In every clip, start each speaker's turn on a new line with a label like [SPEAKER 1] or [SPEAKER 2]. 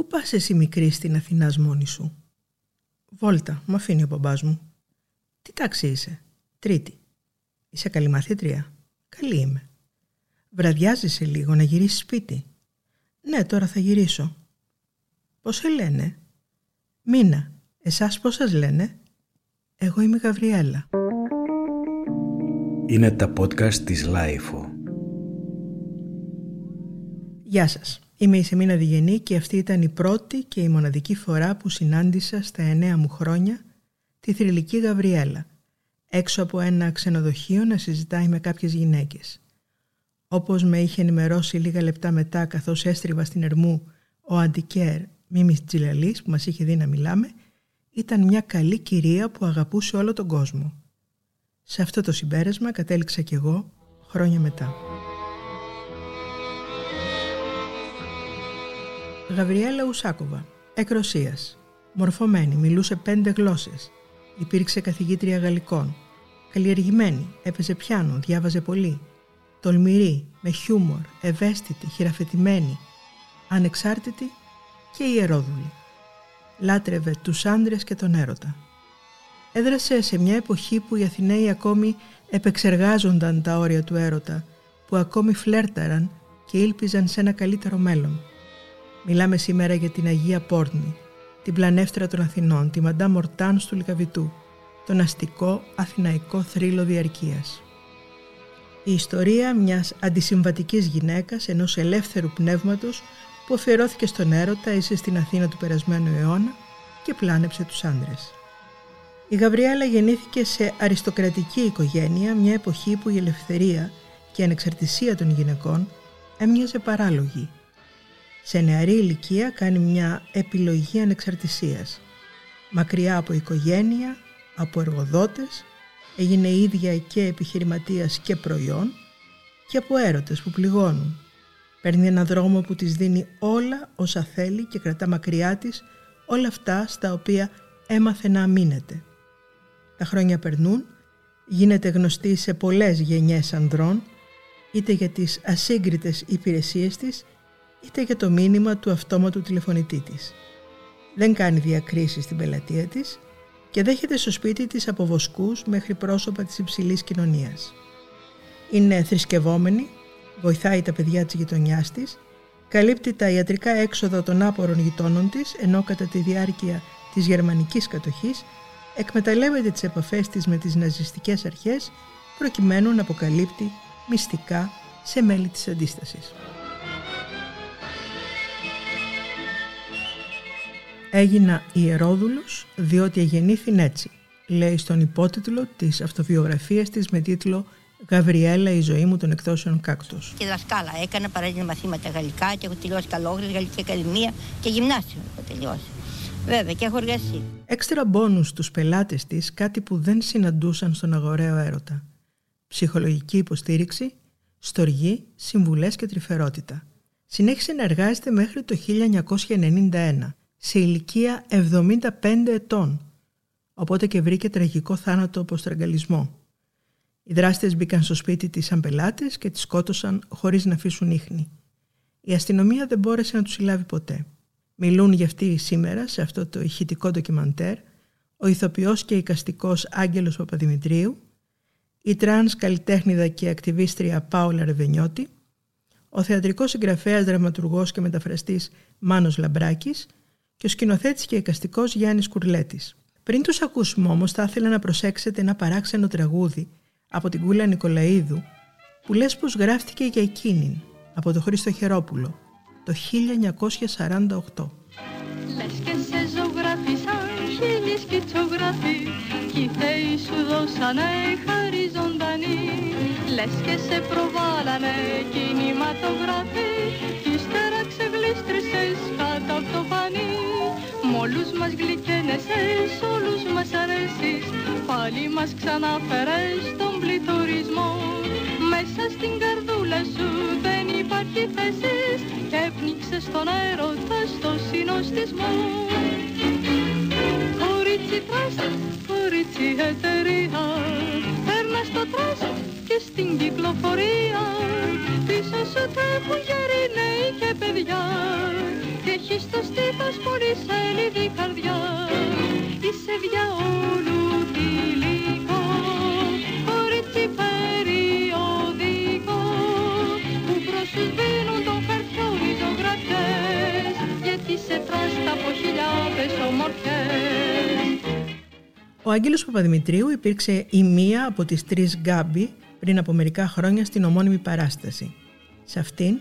[SPEAKER 1] Πού πας εσύ μικρή στην Αθηνάς μόνη σου; Βόλτα, μου αφήνει ο μπαμπάς μου. Τι τάξη είσαι; Τρίτη. Είσαι καλή μαθήτρια. Καλή είμαι. Βραδιάζεσαι λίγο να γυρίσεις σπίτι; Ναι, τώρα θα γυρίσω. Πώς σε λένε; Μίνα. Εσάς πώς σας λένε; Εγώ είμαι η Γαβριέλα.
[SPEAKER 2] Είναι τα podcast της LiFO.
[SPEAKER 1] Γεια σας. Είμαι η Σεμίνα Διγενή και αυτή ήταν η πρώτη και η μοναδική φορά που συνάντησα στα εννέα μου χρόνια τη θρηλυκή Γαβριέλα, έξω από ένα ξενοδοχείο να συζητάει με κάποιες γυναίκες. Όπως με είχε ενημερώσει λίγα λεπτά μετά καθώς έστριβα στην Ερμού ο Αντικέρ Μίμης Τζιλαλής που μας είχε δει να μιλάμε, ήταν μια καλή κυρία που αγαπούσε όλο τον κόσμο. Σε αυτό το συμπέρασμα κατέληξα κι εγώ χρόνια μετά. Γαβριέλα Ουσάκοβα, εκ Ρωσίας. Μορφωμένη, μιλούσε πέντε γλώσσες. Υπήρξε καθηγήτρια γαλλικών. Καλλιεργημένη, έπαιζε πιάνο, διάβαζε πολύ. Τολμηρή, με χιούμορ, ευαίσθητη, χειραφετημένη. Ανεξάρτητη και ιερόδουλη. Λάτρευε τους άντρες και τον έρωτα. Έδρασε σε μια εποχή που οι Αθηναίοι ακόμη επεξεργάζονταν τα όρια του έρωτα, που ακόμη φλέρταραν και ήλπιζαν σε ένα καλύτερο μέλλον. Μιλάμε σήμερα για την Αγία Πόρνη, την πλανεύτρα των Αθηνών, τη Μαντά Μορτάν του Λικαβητού, τον αστικό αθηναϊκό θρύλο διαρκείας. Η ιστορία μιας αντισυμβατικής γυναίκας, ενός ελεύθερου πνεύματος που αφιερώθηκε στον έρωτα, είσαι στην Αθήνα του περασμένου αιώνα και πλάνεψε τους άντρες. Η Γαβριέλα γεννήθηκε σε αριστοκρατική οικογένεια μια εποχή που η ελευθερία και η ανεξαρτησία των γυναικών έμοιαζε παράλογη σε νεαρή ηλικία κάνει μια επιλογή ανεξαρτησίας. Μακριά από οικογένεια, από εργοδότες, έγινε ίδια και επιχειρηματίας και προϊόν και από έρωτες που πληγώνουν. Παίρνει ένα δρόμο που της δίνει όλα όσα θέλει και κρατά μακριά της όλα αυτά στα οποία έμαθε να αμήνεται. Τα χρόνια περνούν, γίνεται γνωστή σε πολλές γενιές ανδρών, είτε για τις ασύγκριτες υπηρεσίες της, είτε για το μήνυμα του αυτόματου τηλεφωνητή της. Δεν κάνει διακρίσεις στην πελατεία της και δέχεται στο σπίτι της από βοσκούς μέχρι πρόσωπα της υψηλής κοινωνίας. Είναι θρησκευόμενη, βοηθάει τα παιδιά της γειτονιάς της, καλύπτει τα ιατρικά έξοδα των άπορων γειτόνων της, ενώ κατά τη διάρκεια της γερμανικής κατοχής εκμεταλλεύεται τις επαφές της με τις ναζιστικές αρχές προκειμένου να αποκαλύπτει μυστικά σε μέλη της αντίστασης. Έγινα ιερόδουλος διότι εγεννήθην έτσι, λέει στον υπότιτλο της αυτοβιογραφίας της με τίτλο «Γαβριέλα, η ζωή μου των εκδόσεων κάκτος».
[SPEAKER 3] Και δασκάλα έκανα παράδειγμα μαθήματα γαλλικά και έχω τελειώσει καλόγρια, γαλλική ακαδημία και γυμνάσιο έχω τελειώσει. Βέβαια και έχω εργαστεί.
[SPEAKER 1] Έξτρα μπόνους στους πελάτες της κάτι που δεν συναντούσαν στον αγοραίο έρωτα. Ψυχολογική υποστήριξη, στοργή, συμβουλές και τρυφερότητα. Συνέχισε να εργάζεται μέχρι το 1991 σε ηλικία 75 ετών, οπότε και βρήκε τραγικό θάνατο από στραγγαλισμό. Οι δράστες μπήκαν στο σπίτι της σαν πελάτες και τη σκότωσαν χωρίς να αφήσουν ίχνη. Η αστυνομία δεν μπόρεσε να τους συλλάβει ποτέ. Μιλούν για αυτή σήμερα σε αυτό το ηχητικό ντοκιμαντέρ ο ηθοποιός και εικαστικός Άγγελος Παπαδημητρίου, η τρανς καλλιτέχνηδα και ακτιβίστρια Πάολα Ρεβενιώτη, ο θεατρικός συγγραφέας, δραματουργός και μεταφραστής Μάνος Λαμπράκης και ο σκηνοθέτης και εικαστικός Γιάννης Κουρλέτης. Πριν τους ακούσουμε όμως θα ήθελα να προσέξετε ένα παράξενο τραγούδι από την Κούλα Νικολαίδου που λες πως γράφτηκε για εκείνην από τον Χρήστο Χερόπουλο το 1948.
[SPEAKER 4] Λες και σε ζωγράφισαν χίλιοι σκητσογράφοι κι οι θεοί σου δώσανε χάρη ζωντανή Λες και σε προβάλανε κινηματογράφοι κι ύστερα ξεγλίστρησες κάτω από το πανί όλους μας γλυκαίνεις, όλους μας αρέσεις. Πάλι μας ξαναφέρες στον πληθωρισμό. Μέσα στην καρδούλα σου δεν υπάρχει θέσις Και έπνιξες τον έρωτα στο συνωστισμό. Κορίτσι τραστ, κορίτσι εταιρεία Παίρνα στο τρας και στην κυκλοφορία Πίσω σου τρέχουν γεροί νέοι και παιδιά Και έχεις στο στήθος πολύ σέλιδη καρδιά. Είσαι διαόλου θηλυκό Κορίτσι περιοδικό Που προς δίνουν των χαρτιών οι ζωγραφιές Γιατί σε τράστα από χιλιάδες ομορφιές
[SPEAKER 1] ο Άγγελος Παπαδημητρίου υπήρξε η μία από τις τρεις Γκάμπι πριν από μερικά χρόνια στην ομώνυμη παράσταση. Σε αυτήν,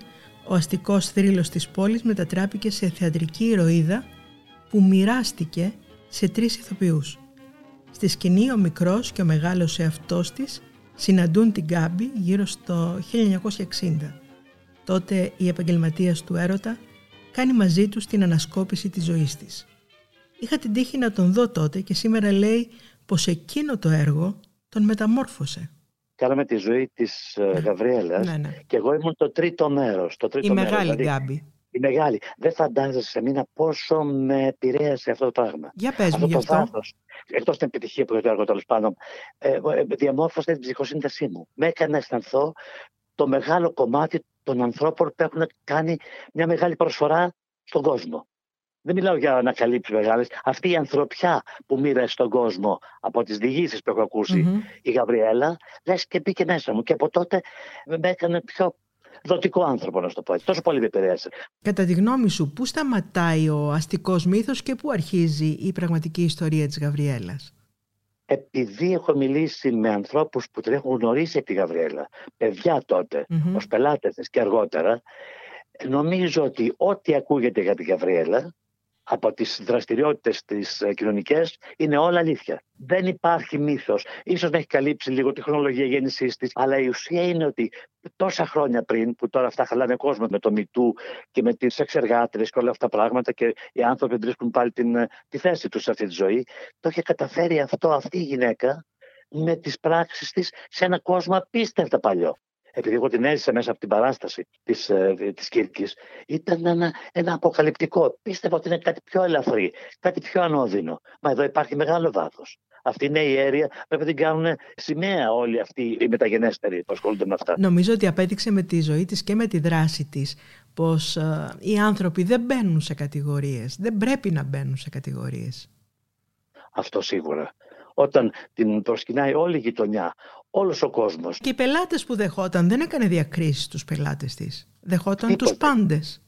[SPEAKER 1] ο αστικός θρύλος της πόλης μετατράπηκε σε θεατρική ηρωίδα που μοιράστηκε σε τρεις ηθοποιούς. Στη σκηνή ο μικρός και ο μεγάλος εαυτός της συναντούν την Γκάμπη γύρω στο 1960. Τότε η επαγγελματίας του έρωτα κάνει μαζί τους την ανασκόπηση της ζωής της. Είχα την τύχη να τον δω τότε και σήμερα λέει πως εκείνο το έργο τον μεταμόρφωσε.
[SPEAKER 5] Κάναμε τη ζωή της ε,
[SPEAKER 1] Ναι.
[SPEAKER 5] Γαβριέλας
[SPEAKER 1] Ναι, ναι.
[SPEAKER 5] και εγώ ήμουν το τρίτο μέρος. Το τρίτο
[SPEAKER 1] Η
[SPEAKER 5] μέρος,
[SPEAKER 1] μεγάλη
[SPEAKER 5] δηλαδή,
[SPEAKER 1] Γκάμπη.
[SPEAKER 5] Η μεγάλη. Δεν φαντάζεσαι, Μίνα, πόσο με επηρέασε αυτό το πράγμα.
[SPEAKER 1] Για πες μου
[SPEAKER 5] αυτό
[SPEAKER 1] γι'
[SPEAKER 5] το
[SPEAKER 1] αυτό.
[SPEAKER 5] βάθος, εκτός την επιτυχία που είχε το έργο τέλος πάντων, ε, ε, διαμόρφωσε την ψυχοσύνθεσή μου. Με έκανε να αισθανθώ το μεγάλο κομμάτι των ανθρώπων που έχουν κάνει μια μεγάλη προσφορά στον κόσμο. Δεν μιλάω για ανακαλύψει μεγάλες. Αυτή η ανθρωπιά που μοίρασε στον κόσμο από τις διηγήσεις που έχω ακούσει
[SPEAKER 1] Μμμ.
[SPEAKER 5] η Γαβριέλα, λες και μπήκε μέσα μου. Και από τότε με έκανε πιο δοτικό άνθρωπο, να σου το πω έτσι. Τόσο πολύ με επηρέασε.
[SPEAKER 1] Κατά τη γνώμη σου, πού σταματάει ο αστικός μύθος και πού αρχίζει η πραγματική ιστορία της Γαβριέλας;
[SPEAKER 5] Επειδή έχω μιλήσει με ανθρώπους που την έχουν γνωρίσει από τη Γαβριέλα, παιδιά τότε,
[SPEAKER 1] Μμμ.
[SPEAKER 5] ως πελάτες της και αργότερα, νομίζω ότι ό,τι ακούγεται για τη Γαβριέλα από τις δραστηριότητες της ε, κοινωνικές είναι όλα αλήθεια. Δεν υπάρχει μύθος. Ίσως να έχει καλύψει λίγο τη χρονολογία γέννησής της, αλλά η ουσία είναι ότι τόσα χρόνια πριν, που τώρα αυτά χαλάνε κόσμο με το μητού και με τις εξεργάτρες και όλα αυτά τα πράγματα και οι άνθρωποι βρίσκουν πάλι την, ε, τη θέση τους σε αυτή τη ζωή, το είχε καταφέρει αυτό αυτή η γυναίκα με τις πράξεις της σε ένα κόσμο απίστευτα παλιό. Επειδή εγώ την έζησα μέσα από την παράσταση της, ε, της Κύρκης, ήταν ένα, ένα αποκαλυπτικό. Πίστευα ότι είναι κάτι πιο ελαφρύ, κάτι πιο ανώδυνο. Μα εδώ υπάρχει μεγάλο βάθος. Αυτή είναι η αίρια, πρέπει να την κάνουν σημαία όλοι αυτοί οι μεταγενέστεροι που ασχολούνται με αυτά.
[SPEAKER 1] Νομίζω ότι απέδειξε με τη ζωή της και με τη δράση της πως ε, οι άνθρωποι δεν μπαίνουν σε κατηγορίες, δεν πρέπει να μπαίνουν σε κατηγορίες.
[SPEAKER 5] Αυτό σίγουρα. Όταν την προσκυνάει όλη η γειτονιά, όλος ο κόσμος,
[SPEAKER 1] Και οι πελάτες που δεχόταν δεν έκανε διακρίσεις στους πελάτες της. Δεχόταν τους
[SPEAKER 5] Τίποτε.
[SPEAKER 1] πάντες.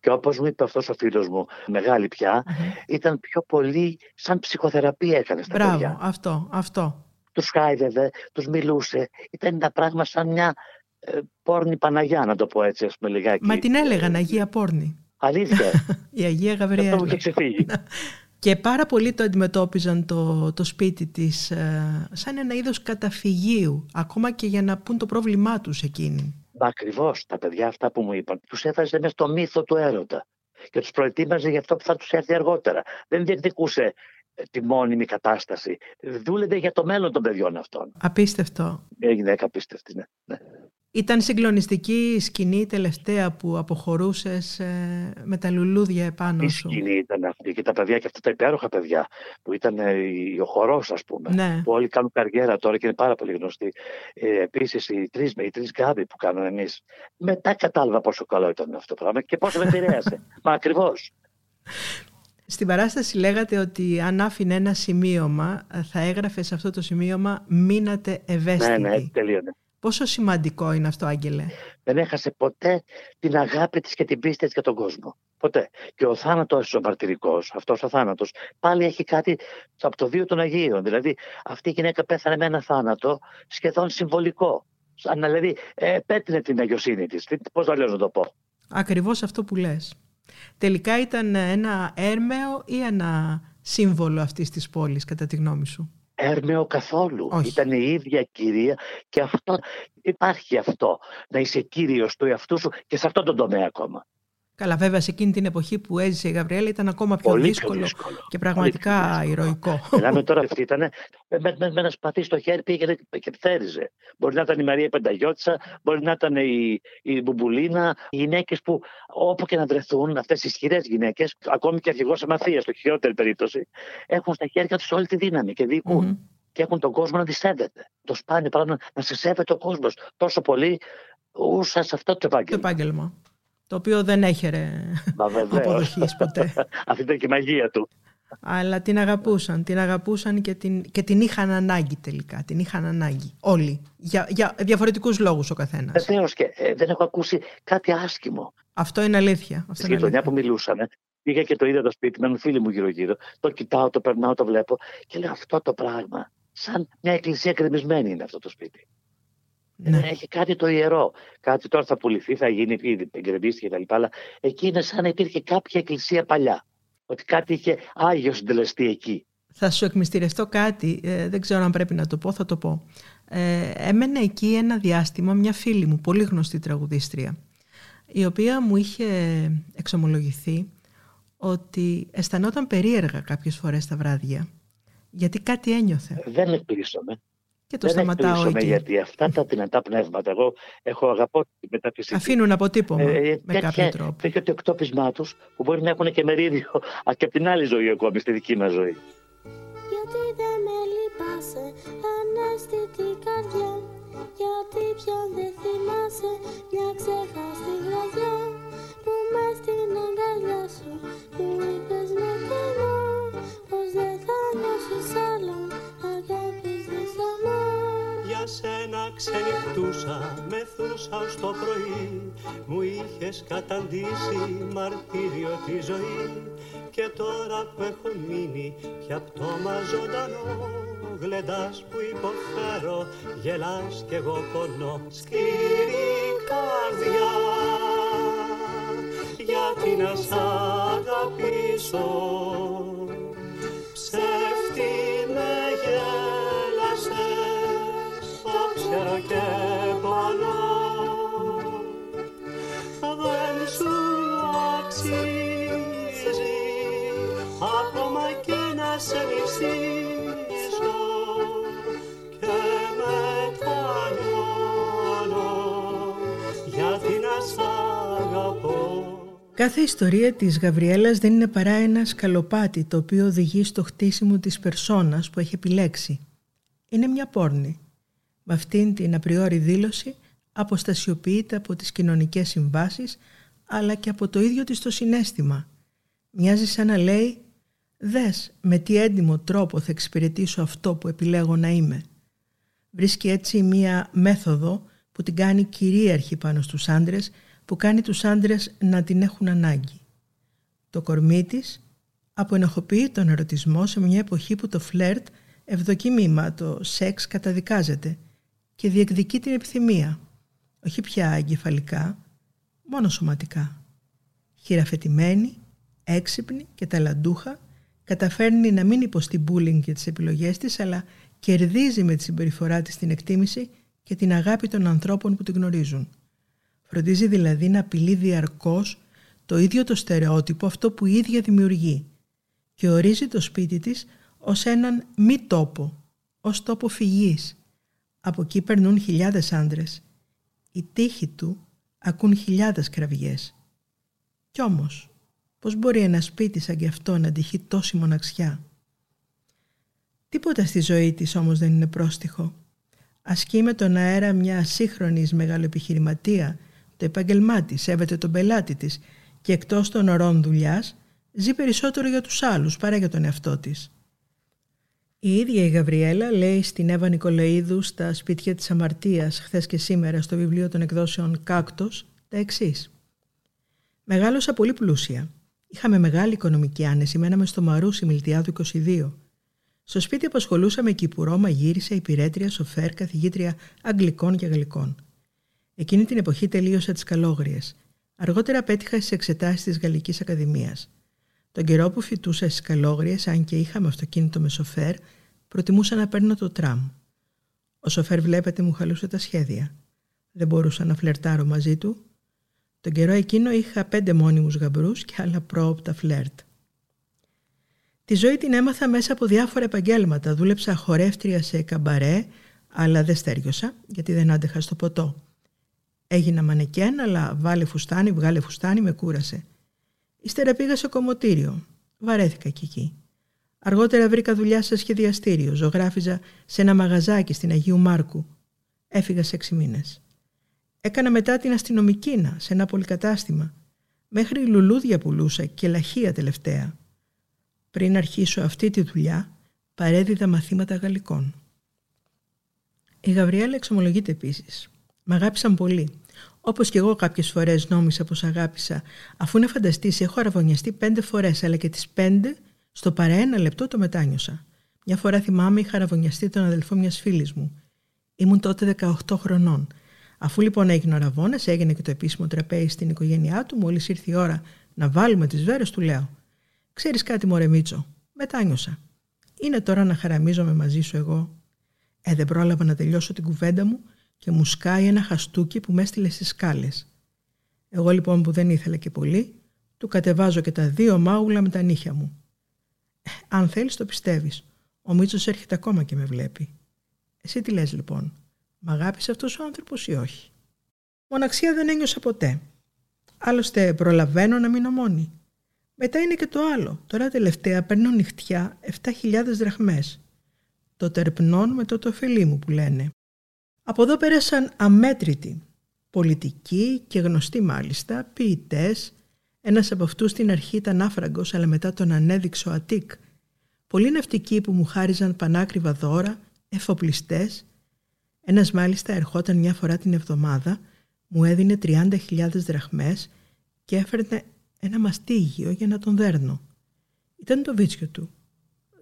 [SPEAKER 5] και όπως μου είπε αυτός ο φίλος μου, μεγάλη πια,
[SPEAKER 1] Μμμ.
[SPEAKER 5] ήταν πιο πολύ σαν ψυχοθεραπεία έκανε στα
[SPEAKER 1] Μπράβο,
[SPEAKER 5] παιδιά.
[SPEAKER 1] αυτό, αυτό.
[SPEAKER 5] Τους χάιδευε, τους μιλούσε. Ήταν ένα πράγμα σαν μια ε, πόρνη Παναγιά, να το πω έτσι, ας πούμε λιγάκι.
[SPEAKER 1] Μα την έλεγαν Αγία Πόρνη.
[SPEAKER 5] Αλήθεια.
[SPEAKER 1] Η Αγία
[SPEAKER 5] Αυτό μου
[SPEAKER 1] Γαβριέλα.
[SPEAKER 5] είχε ξεφύγει.
[SPEAKER 1] Και πάρα πολλοί το αντιμετώπιζαν το, το σπίτι της ε, σαν ένα είδος καταφυγίου, ακόμα και για να πούν το πρόβλημά τους εκείνη.
[SPEAKER 5] Μα ακριβώς τα παιδιά αυτά που μου είπαν, τους έβαζε μέσα στο μύθο του έρωτα και τους προετοίμαζε για αυτό που θα τους έρθει αργότερα. Δεν διεκδικούσε ε, τη μόνιμη κατάσταση. Δούλευε για το μέλλον των παιδιών αυτών.
[SPEAKER 1] Απίστευτο.
[SPEAKER 5] Μια γυναίκα απίστευτη, ναι. Ναι.
[SPEAKER 1] Ήταν συγκλονιστική η σκηνή τελευταία που αποχωρούσες ε, με τα λουλούδια επάνω
[SPEAKER 5] Η
[SPEAKER 1] σου;
[SPEAKER 5] σκηνή ήταν αυτή; Και τα παιδιά και αυτά τα υπέροχα παιδιά που ήταν ε, η- ο χορός, ας πούμε.
[SPEAKER 1] Ναι.
[SPEAKER 5] Που όλοι κάνουν καριέρα τώρα και είναι πάρα πολύ γνωστοί. Ε, Επίσης οι τρεις οι τρεις γκάμποι που κάναμε εμείς. Μετά κατάλαβα πόσο καλό ήταν αυτό το πράγμα και πόσο με επηρέασε. Μα ακριβώς.
[SPEAKER 1] Στην παράσταση λέγατε ότι αν άφηνε ένα σημείωμα ε, θα έγραφε σε αυτό το σημείωμα «Μείνατε
[SPEAKER 5] Ναι,
[SPEAKER 1] ευαίσθητοι».
[SPEAKER 5] ναι, τελείωνε.
[SPEAKER 1] Πόσο σημαντικό είναι αυτό, Άγγελε;
[SPEAKER 5] δεν έχασε ποτέ την αγάπη της και την πίστη της για τον κόσμο. Ποτέ. Και ο θάνατος ο μαρτυρικός, αυτός ο θάνατος, πάλι έχει κάτι από το βίο των Αγίων. Δηλαδή αυτή η γυναίκα πέθανε με ένα θάνατο σχεδόν συμβολικό. Σαν να δηλαδή ε, πέτεινε την αγιοσύνη της. Τι- Πώς να λέω να το πω.
[SPEAKER 1] Ακριβώς αυτό που λες. Τελικά ήταν ένα έρμεο ή ένα σύμβολο αυτής της πόλης, κατά τη γνώμη σου;
[SPEAKER 5] Έρμεο καθόλου.
[SPEAKER 1] Όχι.
[SPEAKER 5] Ήταν η ίδια κυρία και αυτό υπάρχει αυτό. Να είσαι κύριος του εαυτού σου και σε αυτόν τον τομέα ακόμα.
[SPEAKER 1] Καλά, βέβαια, σε εκείνη την εποχή που έζησε η Γαβριέλα ήταν ακόμα πιο
[SPEAKER 5] Πολύ πιο
[SPEAKER 1] δύσκολο,
[SPEAKER 5] δύσκολο.
[SPEAKER 1] και
[SPEAKER 5] Πολύ
[SPEAKER 1] πραγματικά
[SPEAKER 5] πιο δύσκολο.
[SPEAKER 1] ηρωικό.
[SPEAKER 5] Μιλάμε τώρα αυτή ήταν με, με, με ένα σπαθί στο χέρι πήγαινε και θέριζε. Μπορεί να ήταν η Μαρία Πενταγιώτσα, μπορεί να ήταν η, η Μπουμπουλίνα, οι γυναίκες που όπου και να βρεθούν, αυτές οι ισχυρές γυναίκες, ακόμη και αρχηγός αμαθίας, στο χειρότερη περίπτωση, έχουν στα χέρια τους όλη τη δύναμη και διοικούν.
[SPEAKER 1] Μμμ.
[SPEAKER 5] και έχουν τον κόσμο να τη σέβεται. Το σπάνιο πράγμα να σε σέβεται ο κόσμος τόσο πολύ ούσα σε αυτό το επάγγελμα.
[SPEAKER 1] Το επάγγελμα. Το οποίο δεν έχερε αποδοχής ποτέ.
[SPEAKER 5] Αυτή ήταν και η μαγεία του.
[SPEAKER 1] Αλλά την αγαπούσαν, την αγαπούσαν και την, και την είχαν ανάγκη τελικά. Την είχαν ανάγκη όλοι. Για, για διαφορετικούς λόγους ο καθένας.
[SPEAKER 5] Βεβαίως και ε, δεν έχω ακούσει κάτι άσχημο.
[SPEAKER 1] Αυτό είναι αλήθεια.
[SPEAKER 5] Στη γειτονιά που μιλούσαμε, πήγα και το είδα το σπίτι με έναν φίλο μου γύρω-γύρω. Το κοιτάω, το περνάω, το βλέπω και λέω αυτό το πράγμα. Σαν μια εκκλησία κρεμισμένη είναι αυτό το σπίτι. Ναι. Έχει κάτι το ιερό. Κάτι τώρα θα πουληθεί, θα γίνει, ήδη εγκρεμίστηκε κτλ. Αλλά εκεί είναι σαν να υπήρχε κάποια εκκλησία παλιά. Ότι κάτι είχε άγιος συντελεστή εκεί.
[SPEAKER 1] Θα σου εκμυστηρευτώ κάτι, ε, δεν ξέρω αν πρέπει να το πω, θα το πω. Ε, έμενε εκεί ένα διάστημα μια φίλη μου, πολύ γνωστή τραγουδίστρια, η οποία μου είχε εξομολογηθεί ότι αισθανόταν περίεργα κάποιες φορές τα βράδια, γιατί κάτι ένιωθε.
[SPEAKER 5] Δεν εκπλήσωμαι.
[SPEAKER 1] Και το Δεν σταματάω εκεί.
[SPEAKER 5] γιατί αυτά τα δυνατά πνεύματα, εγώ έχω αγαπώ τη μεταφυσική.
[SPEAKER 1] Αφήνουν αποτύπωμα ε, ε με κάποιο τρόπο.
[SPEAKER 5] Τέτοιο το εκτόπισμά τους που μπορεί να έχουν και μερίδιο και από την άλλη ζωή ακόμη, στη δική μας ζωή.
[SPEAKER 6] Γιατί δεν με λυπάσαι, ανέστητη καρδιά Γιατί πια δεν θυμάσαι μια ξεχάστη γραδιά Που με στην αγκαλιά σου, που είπες με κενό Πως δεν θα νιώσεις άλλον
[SPEAKER 7] σένα ξενυχτούσα, μεθούσα ως το πρωί. Μου είχες καταντήσει μαρτύριο τη ζωή. Και τώρα που έχω μείνει πια πτώμα ζωντανό Γλεντάς που υποφέρω, γελάς κι εγώ πονώ. Σκληρή καρδιά, γιατί να σ' αγαπήσω;
[SPEAKER 1] Κάθε ιστορία της Γαβριέλας δεν είναι παρά ένα σκαλοπάτι το οποίο οδηγεί στο χτίσιμο της περσόνας που έχει επιλέξει. Είναι μια πόρνη με αυτήν την απριόρι δήλωση αποστασιοποιείται από τις κοινωνικές συμβάσεις αλλά και από το ίδιο της το συνέστημα. Μοιάζει σαν να λέει «Δες με τι έντιμο τρόπο θα εξυπηρετήσω αυτό που επιλέγω να είμαι». Βρίσκει έτσι μία μέθοδο που την κάνει κυρίαρχη πάνω στους άντρες που κάνει τους άντρες να την έχουν ανάγκη. Το κορμί της αποενοχοποιεί τον ερωτισμό σε μια εποχή που το φλερτ ευδοκιμήμα, το σεξ καταδικάζεται και διεκδικεί την επιθυμία, όχι πια εγκεφαλικά, μόνο σωματικά. Χειραφετημένη, έξυπνη και ταλαντούχα, καταφέρνει να μην υποστεί bullying για τις επιλογές της, αλλά κερδίζει με τη συμπεριφορά της την εκτίμηση και την αγάπη των ανθρώπων που την γνωρίζουν. Φροντίζει δηλαδή να απειλεί διαρκώς το ίδιο το στερεότυπο αυτό που η ίδια δημιουργεί και ορίζει το σπίτι της ως έναν μη τόπο, ως τόπο φυγής, από εκεί περνούν χιλιάδες άντρες. Οι τύχοι του ακούν χιλιάδες κραυγές. Κι όμως, πώς μπορεί ένα σπίτι σαν κι αυτό να τυχεί τόση μοναξιά; Τίποτα στη ζωή της όμως δεν είναι πρόστιχο. Ασκεί με τον αέρα μια σύγχρονη μεγαλοεπιχειρηματία, το επάγγελμά της, σέβεται τον πελάτη της και εκτός των ωρών δουλειάς ζει περισσότερο για τους άλλους παρά για τον εαυτό της. Η ίδια η Γαβριέλα λέει στην Εύα Νικολαίδου στα σπίτια της Αμαρτίας χθες και σήμερα στο βιβλίο των εκδόσεων Κάκτος τα εξής. Μεγάλωσα πολύ πλούσια. Είχαμε μεγάλη οικονομική άνεση, μέναμε στο Μαρούσι Μιλτιάδου 22. Στο σπίτι απασχολούσαμε κυπουρό, μαγείρισα, υπηρέτρια, σοφέρ, καθηγήτρια Αγγλικών και Γαλλικών. Εκείνη την εποχή τελείωσα τις καλόγριες. Αργότερα πέτυχα στις εξετάσεις της Γαλλικής Ακαδημίας. Τον καιρό που φοιτούσα στις καλόγριες, αν και είχαμε αυτοκίνητο με σοφέρ, προτιμούσα να παίρνω το τραμ. Ο σοφέρ βλέπετε μου χαλούσε τα σχέδια. Δεν μπορούσα να φλερτάρω μαζί του. Τον καιρό εκείνο είχα πέντε μόνιμους γαμπρούς και άλλα πρόοπτα φλερτ. Τη ζωή την έμαθα μέσα από διάφορα επαγγέλματα. Δούλεψα χορεύτρια σε καμπαρέ, αλλά δεν στέριωσα γιατί δεν άντεχα στο ποτό. Έγινα μανεκέν, αλλά βάλε φουστάνι, βγάλε φουστάνι, με κούρασε. Ύστερα πήγα σε κομμωτήριο. Βαρέθηκα κι εκεί. Αργότερα βρήκα δουλειά σε σχεδιαστήριο. Ζωγράφιζα σε ένα μαγαζάκι στην Αγίου Μάρκου. Έφυγα σε έξι μήνες. Έκανα μετά την αστυνομικήνα σε ένα πολυκατάστημα. Μέχρι λουλούδια πουλούσα και λαχεία τελευταία. Πριν αρχίσω αυτή τη δουλειά, παρέδιδα μαθήματα γαλλικών. Η Γαβριέλα εξομολογείται επίσης. Μ' αγάπησαν πολύ. Όπως και εγώ κάποιες φορές νόμισα πως αγάπησα, αφού είναι φανταστή, έχω αραβωνιαστεί πέντε φορές, αλλά και τις πέντε στο παρά ένα λεπτό το μετάνιωσα. Μια φορά θυμάμαι είχα αραβωνιαστεί τον αδελφό μιας φίλης μου. Ήμουν τότε 18 χρονών. Αφού λοιπόν έγινε ο αραβόνα, έγινε και το επίσημο τραπέζι στην οικογένειά του, μόλις ήρθε η ώρα να βάλουμε τις βέρες, του λέω: Ξέρεις κάτι, Μωρέ Μίτσο, μετάνιωσα. Είναι τώρα να χαραμίζομαι μαζί σου εγώ. Ε, δεν πρόλαβα να τελειώσω την κουβέντα μου και μου σκάει ένα χαστούκι που με έστειλε στις σκάλες. Εγώ λοιπόν που δεν ήθελα και πολύ, του κατεβάζω και τα δύο μάγουλα με τα νύχια μου. Ε, αν θέλεις, το πιστεύεις. Ο Μίτσος έρχεται ακόμα και με βλέπει. Εσύ τι λες λοιπόν, μ' αγάπησε αυτός ο άνθρωπος ή όχι; Μοναξία δεν ένιωσα ποτέ. Άλλωστε προλαβαίνω να μείνω μόνη. Μετά είναι και το άλλο. Τώρα τελευταία παίρνω νυχτιά 7.000 δραχμές. Το τερπνών με το τοφελί μου που λένε. Από εδώ πέρασαν αμέτρητοι. Πολιτικοί και γνωστοί μάλιστα, ποιητές. Ένας από αυτούς στην αρχή ήταν άφραγκος, αλλά μετά τον ανέδειξε ο Αττικ. Πολλοί ναυτικοί που μου χάριζαν πανάκριβα δώρα, εφοπλιστές. Ένας μάλιστα ερχόταν μια φορά την εβδομάδα, μου έδινε 30.000 δραχμές και έφερνε ένα μαστίγιο για να τον δέρνω. Ήταν το βίτσιο του.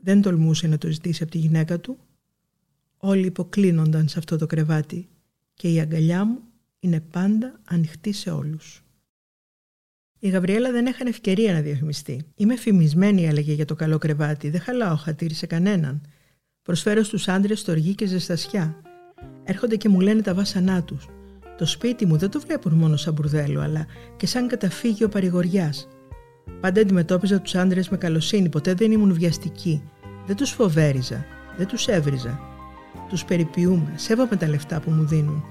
[SPEAKER 1] Δεν τολμούσε να το ζητήσει από τη γυναίκα του. Όλοι υποκλίνονταν σε αυτό το κρεβάτι και η αγκαλιά μου είναι πάντα ανοιχτή σε όλους. Η Γαβριέλα δεν έχανε ευκαιρία να διαφημιστεί. Είμαι φημισμένη, έλεγε για το καλό κρεβάτι. Δεν χαλάω χατήρι σε κανέναν. Προσφέρω στους άντρες στοργή και ζεστασιά. Έρχονται και μου λένε τα βάσανά τους. Το σπίτι μου δεν το βλέπουν μόνο σαν μπουρδέλο, αλλά και σαν καταφύγιο παρηγοριάς. Πάντα αντιμετώπιζα τους άντρες με καλοσύνη, ποτέ δεν ήμουν βιαστική. Δεν τους φοβέριζα, δεν τους έβριζα. Τους περιποιούμε, σέβομαι τα λεφτά που μου δίνουν.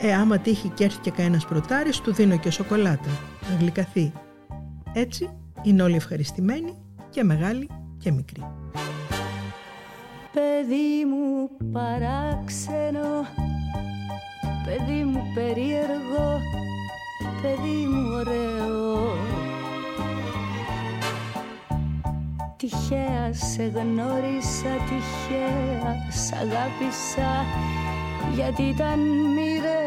[SPEAKER 1] Ε, άμα τύχει και έρθει και κανένας προτάρι, του δίνω και σοκολάτα, να γλυκαθεί. Έτσι είναι όλοι ευχαριστημένοι και μεγάλοι και μικροί.
[SPEAKER 8] Παιδί μου παράξενο παιδί μου περίεργο, παιδί μου ωραίο. Τυχαία σε γνώρισα, τυχαία σ' αγάπησα, γιατί ήταν μοιραίο.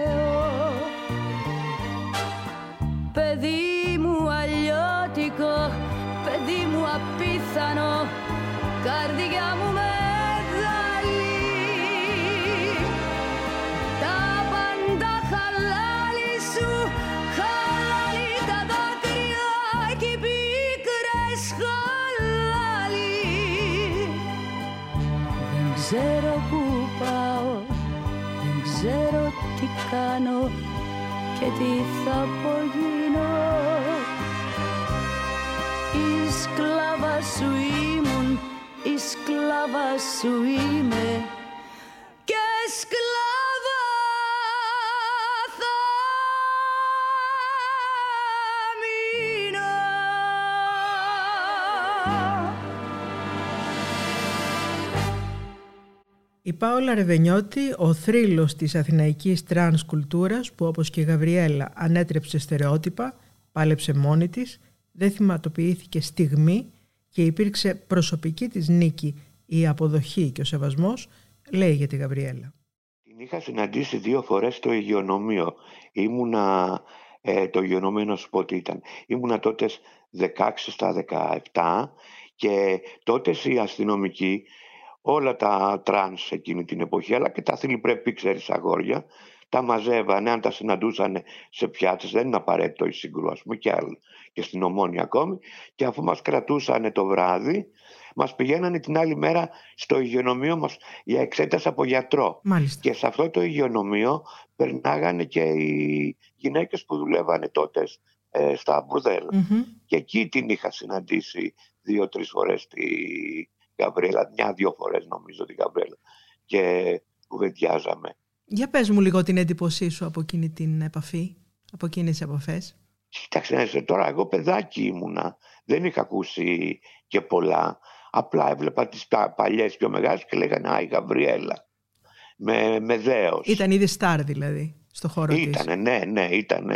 [SPEAKER 8] Ξέρω που πάω, δεν ξέρω τι κάνω και τι θα απογίνω. Η σκλάβα σου ήμουν, η σκλάβα σου είμαι
[SPEAKER 1] Η Πάολα Ρεβενιώτη, ο θρύλος της αθηναϊκής τρανς κουλτούρας που όπως και η Γαβριέλα ανέτρεψε στερεότυπα, πάλεψε μόνη της, δεν θυματοποιήθηκε στιγμή και υπήρξε προσωπική της νίκη η αποδοχή και ο σεβασμός, λέει για τη Γαβριέλα.
[SPEAKER 9] Την είχα συναντήσει δύο φορές στο υγειονομείο. Ήμουνα, ε, το υγειονομείο να σου πω τι ήταν. Ήμουνα τότε 16 στα 17 και τότε οι αστυνομικοί, όλα τα τρανς εκείνη την εποχή, αλλά και τα θηλυπρεπή, ξέρεις, αγόρια, τα μαζεύανε, αν τα συναντούσαν σε πιάτσες, δεν είναι απαραίτητο η Συγγρού, ας πούμε, και, άλλοι, και στην Ομόνια ακόμη, και αφού μας κρατούσαν το βράδυ, μας πηγαίνανε την άλλη μέρα στο υγειονομείο μας για εξέταση από γιατρό.
[SPEAKER 1] Μάλιστα.
[SPEAKER 9] Και σε αυτό το υγειονομείο περνάγανε και οι γυναίκες που δουλεύανε τότε ε, στα μπουρδέλα.
[SPEAKER 1] Μμμ.
[SPEAKER 9] Και εκεί την είχα συναντήσει δύο-τρεις φορές τη Γαβρέλα, μια-δύο φορές νομίζω τη Γαβρέλα. Και κουβεντιάζαμε.
[SPEAKER 1] Για πες μου λίγο την έντυπωσή σου από εκείνη την επαφή, από εκείνες τις επαφές.
[SPEAKER 9] Κοίταξε να είσαι τώρα, εγώ παιδάκι ήμουνα, δεν είχα ακούσει και πολλά, Απλά έβλεπα τις πα- παλιές πιο μεγάλες και λέγανε «Α, η Γαβριέλα». Με, με δέος.
[SPEAKER 1] Ήταν ήδη στάρ δηλαδή στο χώρο της.
[SPEAKER 9] Ήτανε, ναι, ναι, ήταν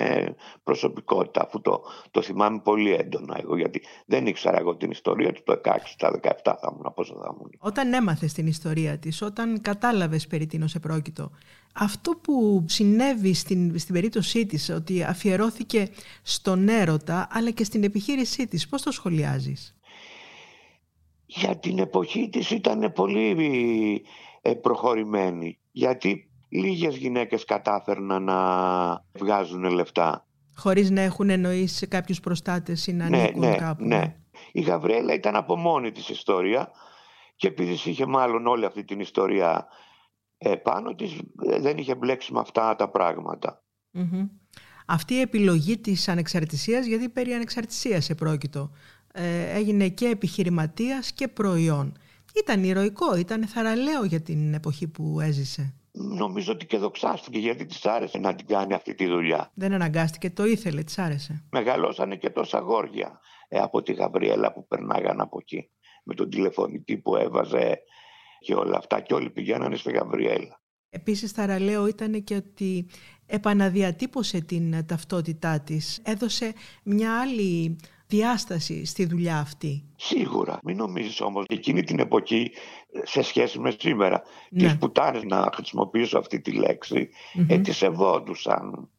[SPEAKER 9] προσωπικότητα. Αφού το, το θυμάμαι πολύ έντονα εγώ, γιατί δεν ήξερα εγώ την ιστορία του το 16, τα 17 θα ήμουν, πόσο θα ήμουν.
[SPEAKER 1] Όταν έμαθες την ιστορία της, όταν κατάλαβες περί τίνος επρόκειτο, αυτό που συνέβη στην, στην περίπτωσή της, ότι αφιερώθηκε στον έρωτα, αλλά και στην επιχείρησή της, πώς το σχολιάζεις;
[SPEAKER 9] Για την εποχή της ήταν πολύ ε, προχωρημένη, γιατί λίγες γυναίκες κατάφερναν να βγάζουν λεφτά.
[SPEAKER 1] Χωρίς να έχουν εννοήσει κάποιους προστάτες ή να
[SPEAKER 9] Ναι,
[SPEAKER 1] ανήκουν
[SPEAKER 9] ναι,
[SPEAKER 1] κάπου.
[SPEAKER 9] ναι. Η Γαβριέλα ήταν από μόνη της ιστορία και επειδή είχε μάλλον όλη αυτή την ιστορία ε, πάνω της, ε, δεν είχε μπλέξει με αυτά τα πράγματα.
[SPEAKER 1] Μμμ. Αυτή η επιλογή της ανεξαρτησίας, γιατί περί ανεξαρτησίας επρόκειτο, ε, έγινε και επιχειρηματίας και προϊόν. Ήταν ηρωικό, ήταν θαραλέο για την εποχή που έζησε.
[SPEAKER 9] Νομίζω ότι και δοξάστηκε γιατί της άρεσε να την κάνει αυτή τη δουλειά.
[SPEAKER 1] Δεν αναγκάστηκε, το ήθελε, της άρεσε.
[SPEAKER 9] Μεγαλώσανε και τόσα αγόρια ε, από τη Γαβριέλα που περνάγαν από εκεί. Με τον τηλεφωνητή που έβαζε και όλα αυτά και όλοι πηγαίνανε στη Γαβριέλα.
[SPEAKER 1] Επίσης θαραλέο ήταν και ότι επαναδιατύπωσε την ταυτότητά της. Έδωσε μια άλλη διάσταση στη δουλειά αυτή;
[SPEAKER 9] Σίγουρα. Μην νομίζεις όμως εκείνη την εποχή ε, σε σχέση με σήμερα
[SPEAKER 1] Ναι.
[SPEAKER 9] τις πουτάνες να χρησιμοποιήσω αυτή τη λέξη
[SPEAKER 1] Μμμ.
[SPEAKER 9] ε, τις σεβόντουσαν.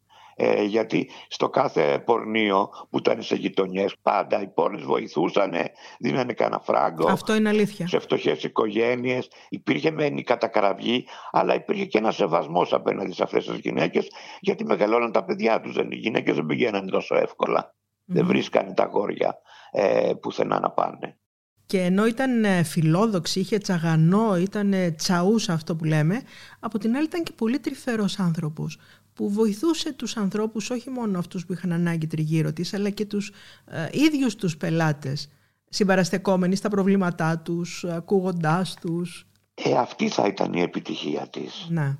[SPEAKER 9] Ε, γιατί στο κάθε πορνείο που ήταν σε γειτονιές πάντα οι πόρνες βοηθούσαν, δίνανε κανένα φράγκο.
[SPEAKER 1] Αυτό είναι αλήθεια.
[SPEAKER 9] σε φτωχές οικογένειες. Υπήρχε μεν η κατακραυγή, αλλά υπήρχε και ένα σεβασμός απέναντι σε αυτές τις γυναίκες, γιατί μεγαλώναν τα παιδιά τους. Οι γυναίκες δεν πηγαίνανε τόσο εύκολα. Δεν
[SPEAKER 1] Μμμ.
[SPEAKER 9] βρίσκανε τα αγόρια ε, πουθενά να πάνε.
[SPEAKER 1] Και ενώ ήταν ε, φιλόδοξη, είχε τσαγανό, ήταν ε, τσαούς αυτό που λέμε, από την άλλη ήταν και πολύ τρυφερός άνθρωπος που βοηθούσε τους ανθρώπους, όχι μόνο αυτούς που είχαν ανάγκη τριγύρω της, αλλά και τους ε, ίδιους τους πελάτες, συμπαραστεκόμενοι στα προβλήματά τους, ακούγοντάς τους.
[SPEAKER 9] Ε, αυτή θα ήταν η επιτυχία της.
[SPEAKER 1] Να.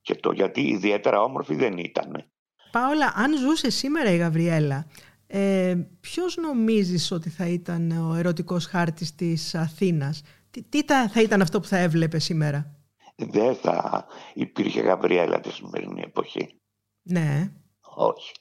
[SPEAKER 9] Και το γιατί ιδιαίτερα όμορφη δεν ήταν.
[SPEAKER 1] Πάολα, αν ζούσε σήμερα η Γαβριέλα, ε, ποιος νομίζεις ότι θα ήταν ο ερωτικός χάρτης της Αθήνας, τι, τι τα- θα ήταν αυτό που θα έβλεπε σήμερα;
[SPEAKER 9] Δεν θα υπήρχε Γαβριέλα τη σημερινή εποχή.
[SPEAKER 1] Ναι,
[SPEAKER 9] Όχι.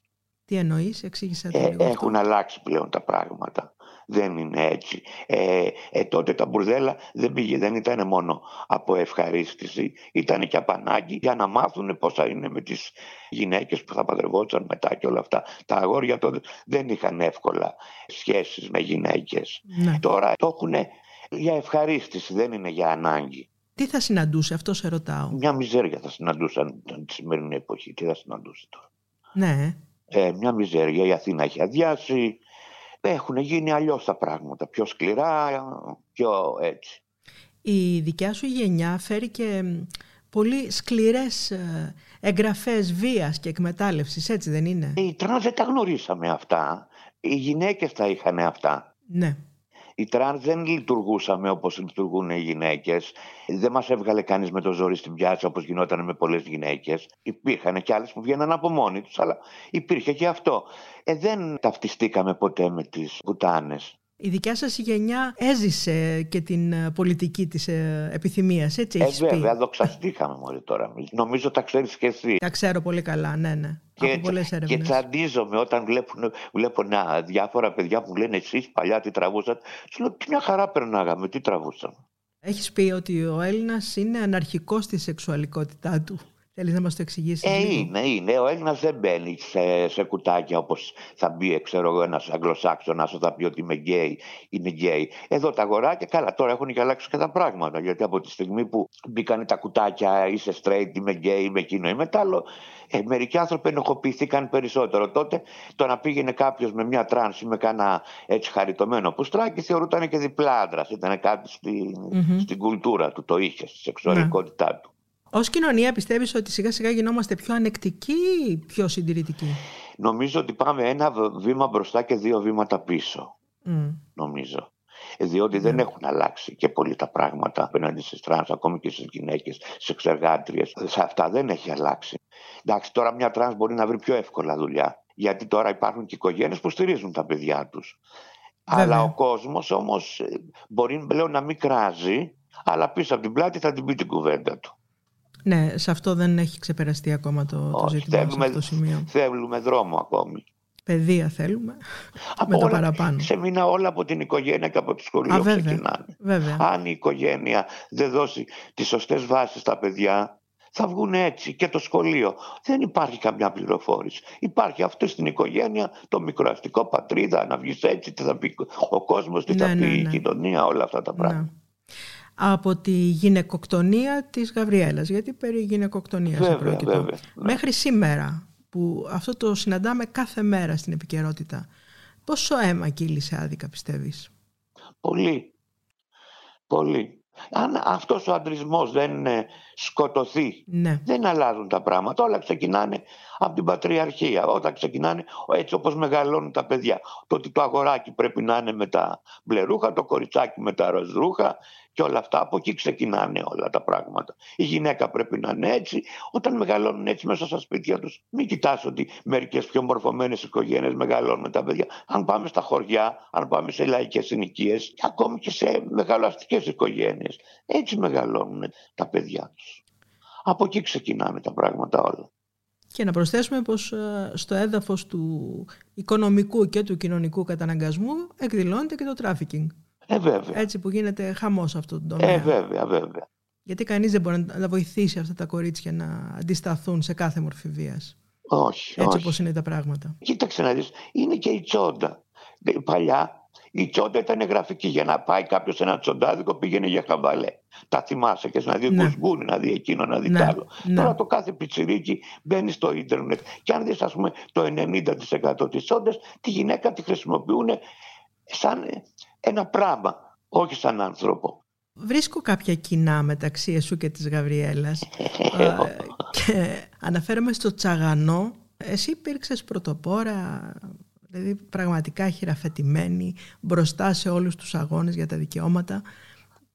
[SPEAKER 1] τι εννοείς, εξήγησα το
[SPEAKER 9] Ε,
[SPEAKER 1] λίγο αυτό.
[SPEAKER 9] έχουν αλλάξει πλέον τα πράγματα. Δεν είναι έτσι. Ε, ε, τότε τα μπουρδέλα δεν, πήγε, δεν ήταν μόνο από ευχαρίστηση, ήταν και από ανάγκη για να μάθουν πώς θα είναι με τις γυναίκες που θα παντρευόταν μετά και όλα αυτά. Τα αγόρια τότε δεν είχαν εύκολα σχέσεις με γυναίκες.
[SPEAKER 1] Ναι.
[SPEAKER 9] Τώρα το έχουν για ευχαρίστηση, δεν είναι για ανάγκη.
[SPEAKER 1] Τι θα συναντούσε, αυτό σε ρωτάω.
[SPEAKER 9] Μια μιζέρια θα συναντούσαν τη σημερινή εποχή. Τι θα συναντούσε τώρα;
[SPEAKER 1] Ναι,
[SPEAKER 9] Ε, μια μιζέρια. Η Αθήνα έχει αδειάσει. Έχουν γίνει αλλιώς τα πράγματα. Πιο σκληρά, πιο έτσι.
[SPEAKER 1] η δικιά σου γενιά φέρει και μ, πολύ σκληρές ε, εγγραφές βίας και εκμετάλλευσης, έτσι δεν είναι;
[SPEAKER 9] Οι τρανς δεν τα γνωρίσαμε αυτά. Οι γυναίκες τα είχαν αυτά.
[SPEAKER 1] Ναι.
[SPEAKER 9] Οι τρανς δεν λειτουργούσαμε όπως λειτουργούν οι γυναίκες. Δεν μας έβγαλε κανείς με το ζόρι στην πιάτσα όπως γινόταν με πολλές γυναίκες. Υπήρχαν και άλλες που βγαίναν από μόνοι τους, αλλά υπήρχε και αυτό. Ε, δεν ταυτιστήκαμε ποτέ με τις πουτάνες.
[SPEAKER 1] Η δικιά σας γενιά έζησε και την ε, πολιτική της ε, επιθυμίας, έτσι
[SPEAKER 9] Ε,
[SPEAKER 1] έχεις πει;
[SPEAKER 9] βέβαια, δοξαστήκαμε μόλι τώρα. Νομίζω τα ξέρεις και εσύ.
[SPEAKER 1] Τα ξέρω πολύ καλά, ναι, ναι.
[SPEAKER 9] Και,
[SPEAKER 1] από πολλές
[SPEAKER 9] και
[SPEAKER 1] έρευνες.
[SPEAKER 9] τσαντίζομαι όταν βλέπουν, βλέπω να, διάφορα παιδιά που μου λένε εσείς παλιά τι τραβούσατε. Σου λέω τι μια χαρά περνάγαμε, τι τραβούσαμε.
[SPEAKER 1] Έχεις πει ότι ο Έλληνας είναι αναρχικός στη σεξουαλικότητά του; Θέλεις να μας το εξηγήσεις
[SPEAKER 9] Ε,
[SPEAKER 1] λίγο;
[SPEAKER 9] είναι, είναι. Ο Έλληνας δεν μπαίνει σε, σε κουτάκια όπως θα μπει, ξέρω εγώ, ένας Αγγλοσάξονας θα πει ότι είμαι γκέι, είναι γκέι. Εδώ τα αγοράκια, καλά, τώρα έχουν και αλλάξει και τα πράγματα. Γιατί από τη στιγμή που μπήκαν τα κουτάκια, είσαι straight, είμαι γκέι, είμαι εκείνο, είμαι τ' άλλο, ε, μερικοί άνθρωποι ενοχοποιηθήκαν περισσότερο. Τότε το να πήγαινε κάποιος με μια τρανς ή με κάνα έτσι χαριτωμένο πουστράκι θεωρούταν και διπλά άντρας. Ήταν κάτι στη,
[SPEAKER 1] Μμμ.
[SPEAKER 9] στην κουλτούρα του, το είχες, στη σεξουαλικότητά του.
[SPEAKER 1] Ως κοινωνία πιστεύεις ότι σιγά σιγά γινόμαστε πιο ανεκτικοί ή πιο συντηρητικοί;
[SPEAKER 9] Νομίζω ότι πάμε ένα β- βήμα μπροστά και δύο βήματα πίσω.
[SPEAKER 1] Μμ.
[SPEAKER 9] Νομίζω. Ε, Διότι δεν έχουν αλλάξει και πολύ τα πράγματα απέναντι στις τρανς, ακόμη και στις γυναίκες, στις σεξεργάτριες. Σε αυτά δεν έχει αλλάξει. Εντάξει, τώρα μια τρανς μπορεί να βρει πιο εύκολα δουλειά. Γιατί τώρα υπάρχουν και οικογένειες που στηρίζουν τα παιδιά τους. Αλλά ο κόσμος όμως ε, μπορεί πλέον να μην κράζει, αλλά πίσω από την πλάτη θα την πει την κουβέντα του.
[SPEAKER 1] Ναι, σε αυτό δεν έχει ξεπεραστεί ακόμα το, το
[SPEAKER 9] Όχι,
[SPEAKER 1] ζήτημα σε
[SPEAKER 9] θέλουμε,
[SPEAKER 1] αυτό το σημείο.
[SPEAKER 9] θέλουμε δρόμο ακόμη.
[SPEAKER 1] Παιδεία θέλουμε,
[SPEAKER 9] Από
[SPEAKER 1] με τα
[SPEAKER 9] όλα-
[SPEAKER 1] παραπάνω.
[SPEAKER 9] Σε μήνα όλα από την οικογένεια και από το σχολείο
[SPEAKER 1] Α, βέβαια.
[SPEAKER 9] ξεκινάνε.
[SPEAKER 1] Βέβαια.
[SPEAKER 9] Αν η οικογένεια δεν δώσει τις σωστές βάσεις στα παιδιά, θα βγουν έτσι και το σχολείο. Δεν υπάρχει καμιά πληροφόρηση. Υπάρχει αυτό στην οικογένεια, το μικροαστικό πατρίδα, να βγεις έτσι, τι θα πει ο κόσμος, τι θα
[SPEAKER 1] Ναι,
[SPEAKER 9] πει
[SPEAKER 1] ναι,
[SPEAKER 9] η
[SPEAKER 1] ναι.
[SPEAKER 9] κοινωνία, όλα αυτά τα πράγματα.
[SPEAKER 1] Ναι. Από τη γυναικοκτονία της Γαβριέλας, γιατί περί γυναικοκτονίας
[SPEAKER 9] Βέβαια,
[SPEAKER 1] πρόκειται.
[SPEAKER 9] βέβαια, ναι.
[SPEAKER 1] Μέχρι σήμερα, που αυτό το συναντάμε κάθε μέρα στην επικαιρότητα, πόσο αίμα κύλησε άδικα πιστεύεις;
[SPEAKER 9] Πολύ. Πολύ. Αν αυτός ο αντρισμός δεν ε, σκοτωθεί,
[SPEAKER 1] Ναι.
[SPEAKER 9] δεν αλλάζουν τα πράγματα. Όλα ξεκινάνε από την πατριαρχία. Όταν ξεκινάνε έτσι όπως μεγαλώνουν τα παιδιά. Το ότι το αγοράκι πρέπει να είναι με τα μπλε ρούχα, το κοριτσάκι με τα ροζ ρούχα και όλα αυτά. Από εκεί ξεκινάνε όλα τα πράγματα. Η γυναίκα πρέπει να είναι έτσι. Όταν μεγαλώνουν έτσι μέσα στα σπίτια τους, μην κοιτάς ότι μερικές πιο μορφωμένες οικογένειες μεγαλώνουν τα παιδιά. Αν πάμε στα χωριά, αν πάμε σε λαϊκές συνοικίες, ακόμη και σε μεγαλοαστικές οικογένειες, έτσι μεγαλώνουν τα παιδιά τους. Από εκεί ξεκινάνε τα πράγματα όλα.
[SPEAKER 1] Και να προσθέσουμε πως ε, στο έδαφος του οικονομικού και του κοινωνικού καταναγκασμού εκδηλώνεται και το τράφικινγκ.
[SPEAKER 9] Ε, βέβαια.
[SPEAKER 1] Έτσι που γίνεται χαμός αυτό το τομέα.
[SPEAKER 9] Ε, βέβαια, βέβαια.
[SPEAKER 1] Γιατί κανείς δεν μπορεί να τα βοηθήσει αυτά τα κορίτσια να αντισταθούν σε κάθε μορφή βίας.
[SPEAKER 9] Όχι,
[SPEAKER 1] Έτσι
[SPEAKER 9] όχι.
[SPEAKER 1] όπως είναι τα πράγματα.
[SPEAKER 9] Κοίταξε να δεις, είναι και η τσόντα. Ε, Παλιά η τσόντα ήταν γραφική. Για να πάει κάποιος σε ένα τσοντάδικο πήγαινε για χαβαλέ. Τα θυμάσαι και να δεις
[SPEAKER 1] Ναι.
[SPEAKER 9] κουσγούνι, να δει εκείνο, να δει
[SPEAKER 1] Ναι,
[SPEAKER 9] τ' άλλο.
[SPEAKER 1] ναι.
[SPEAKER 9] Τώρα το κάθε πιτσιρίκι μπαίνει στο ίντερνετ. Και αν δεις ας πούμε το 90% της τσόντας, τη γυναίκα τη χρησιμοποιούν σαν ε, ένα πράγμα, όχι σαν άνθρωπο.
[SPEAKER 1] Βρίσκω κάποια κοινά μεταξύ εσού και της Γαβριέλας Ε, και αναφέρομαι στο τσαγανό. Εσύ υπήρξες πρωτοπόρα, δηλαδή πραγματικά χειραφετημένη μπροστά σε όλους τους αγώνες για τα δικαιώματα.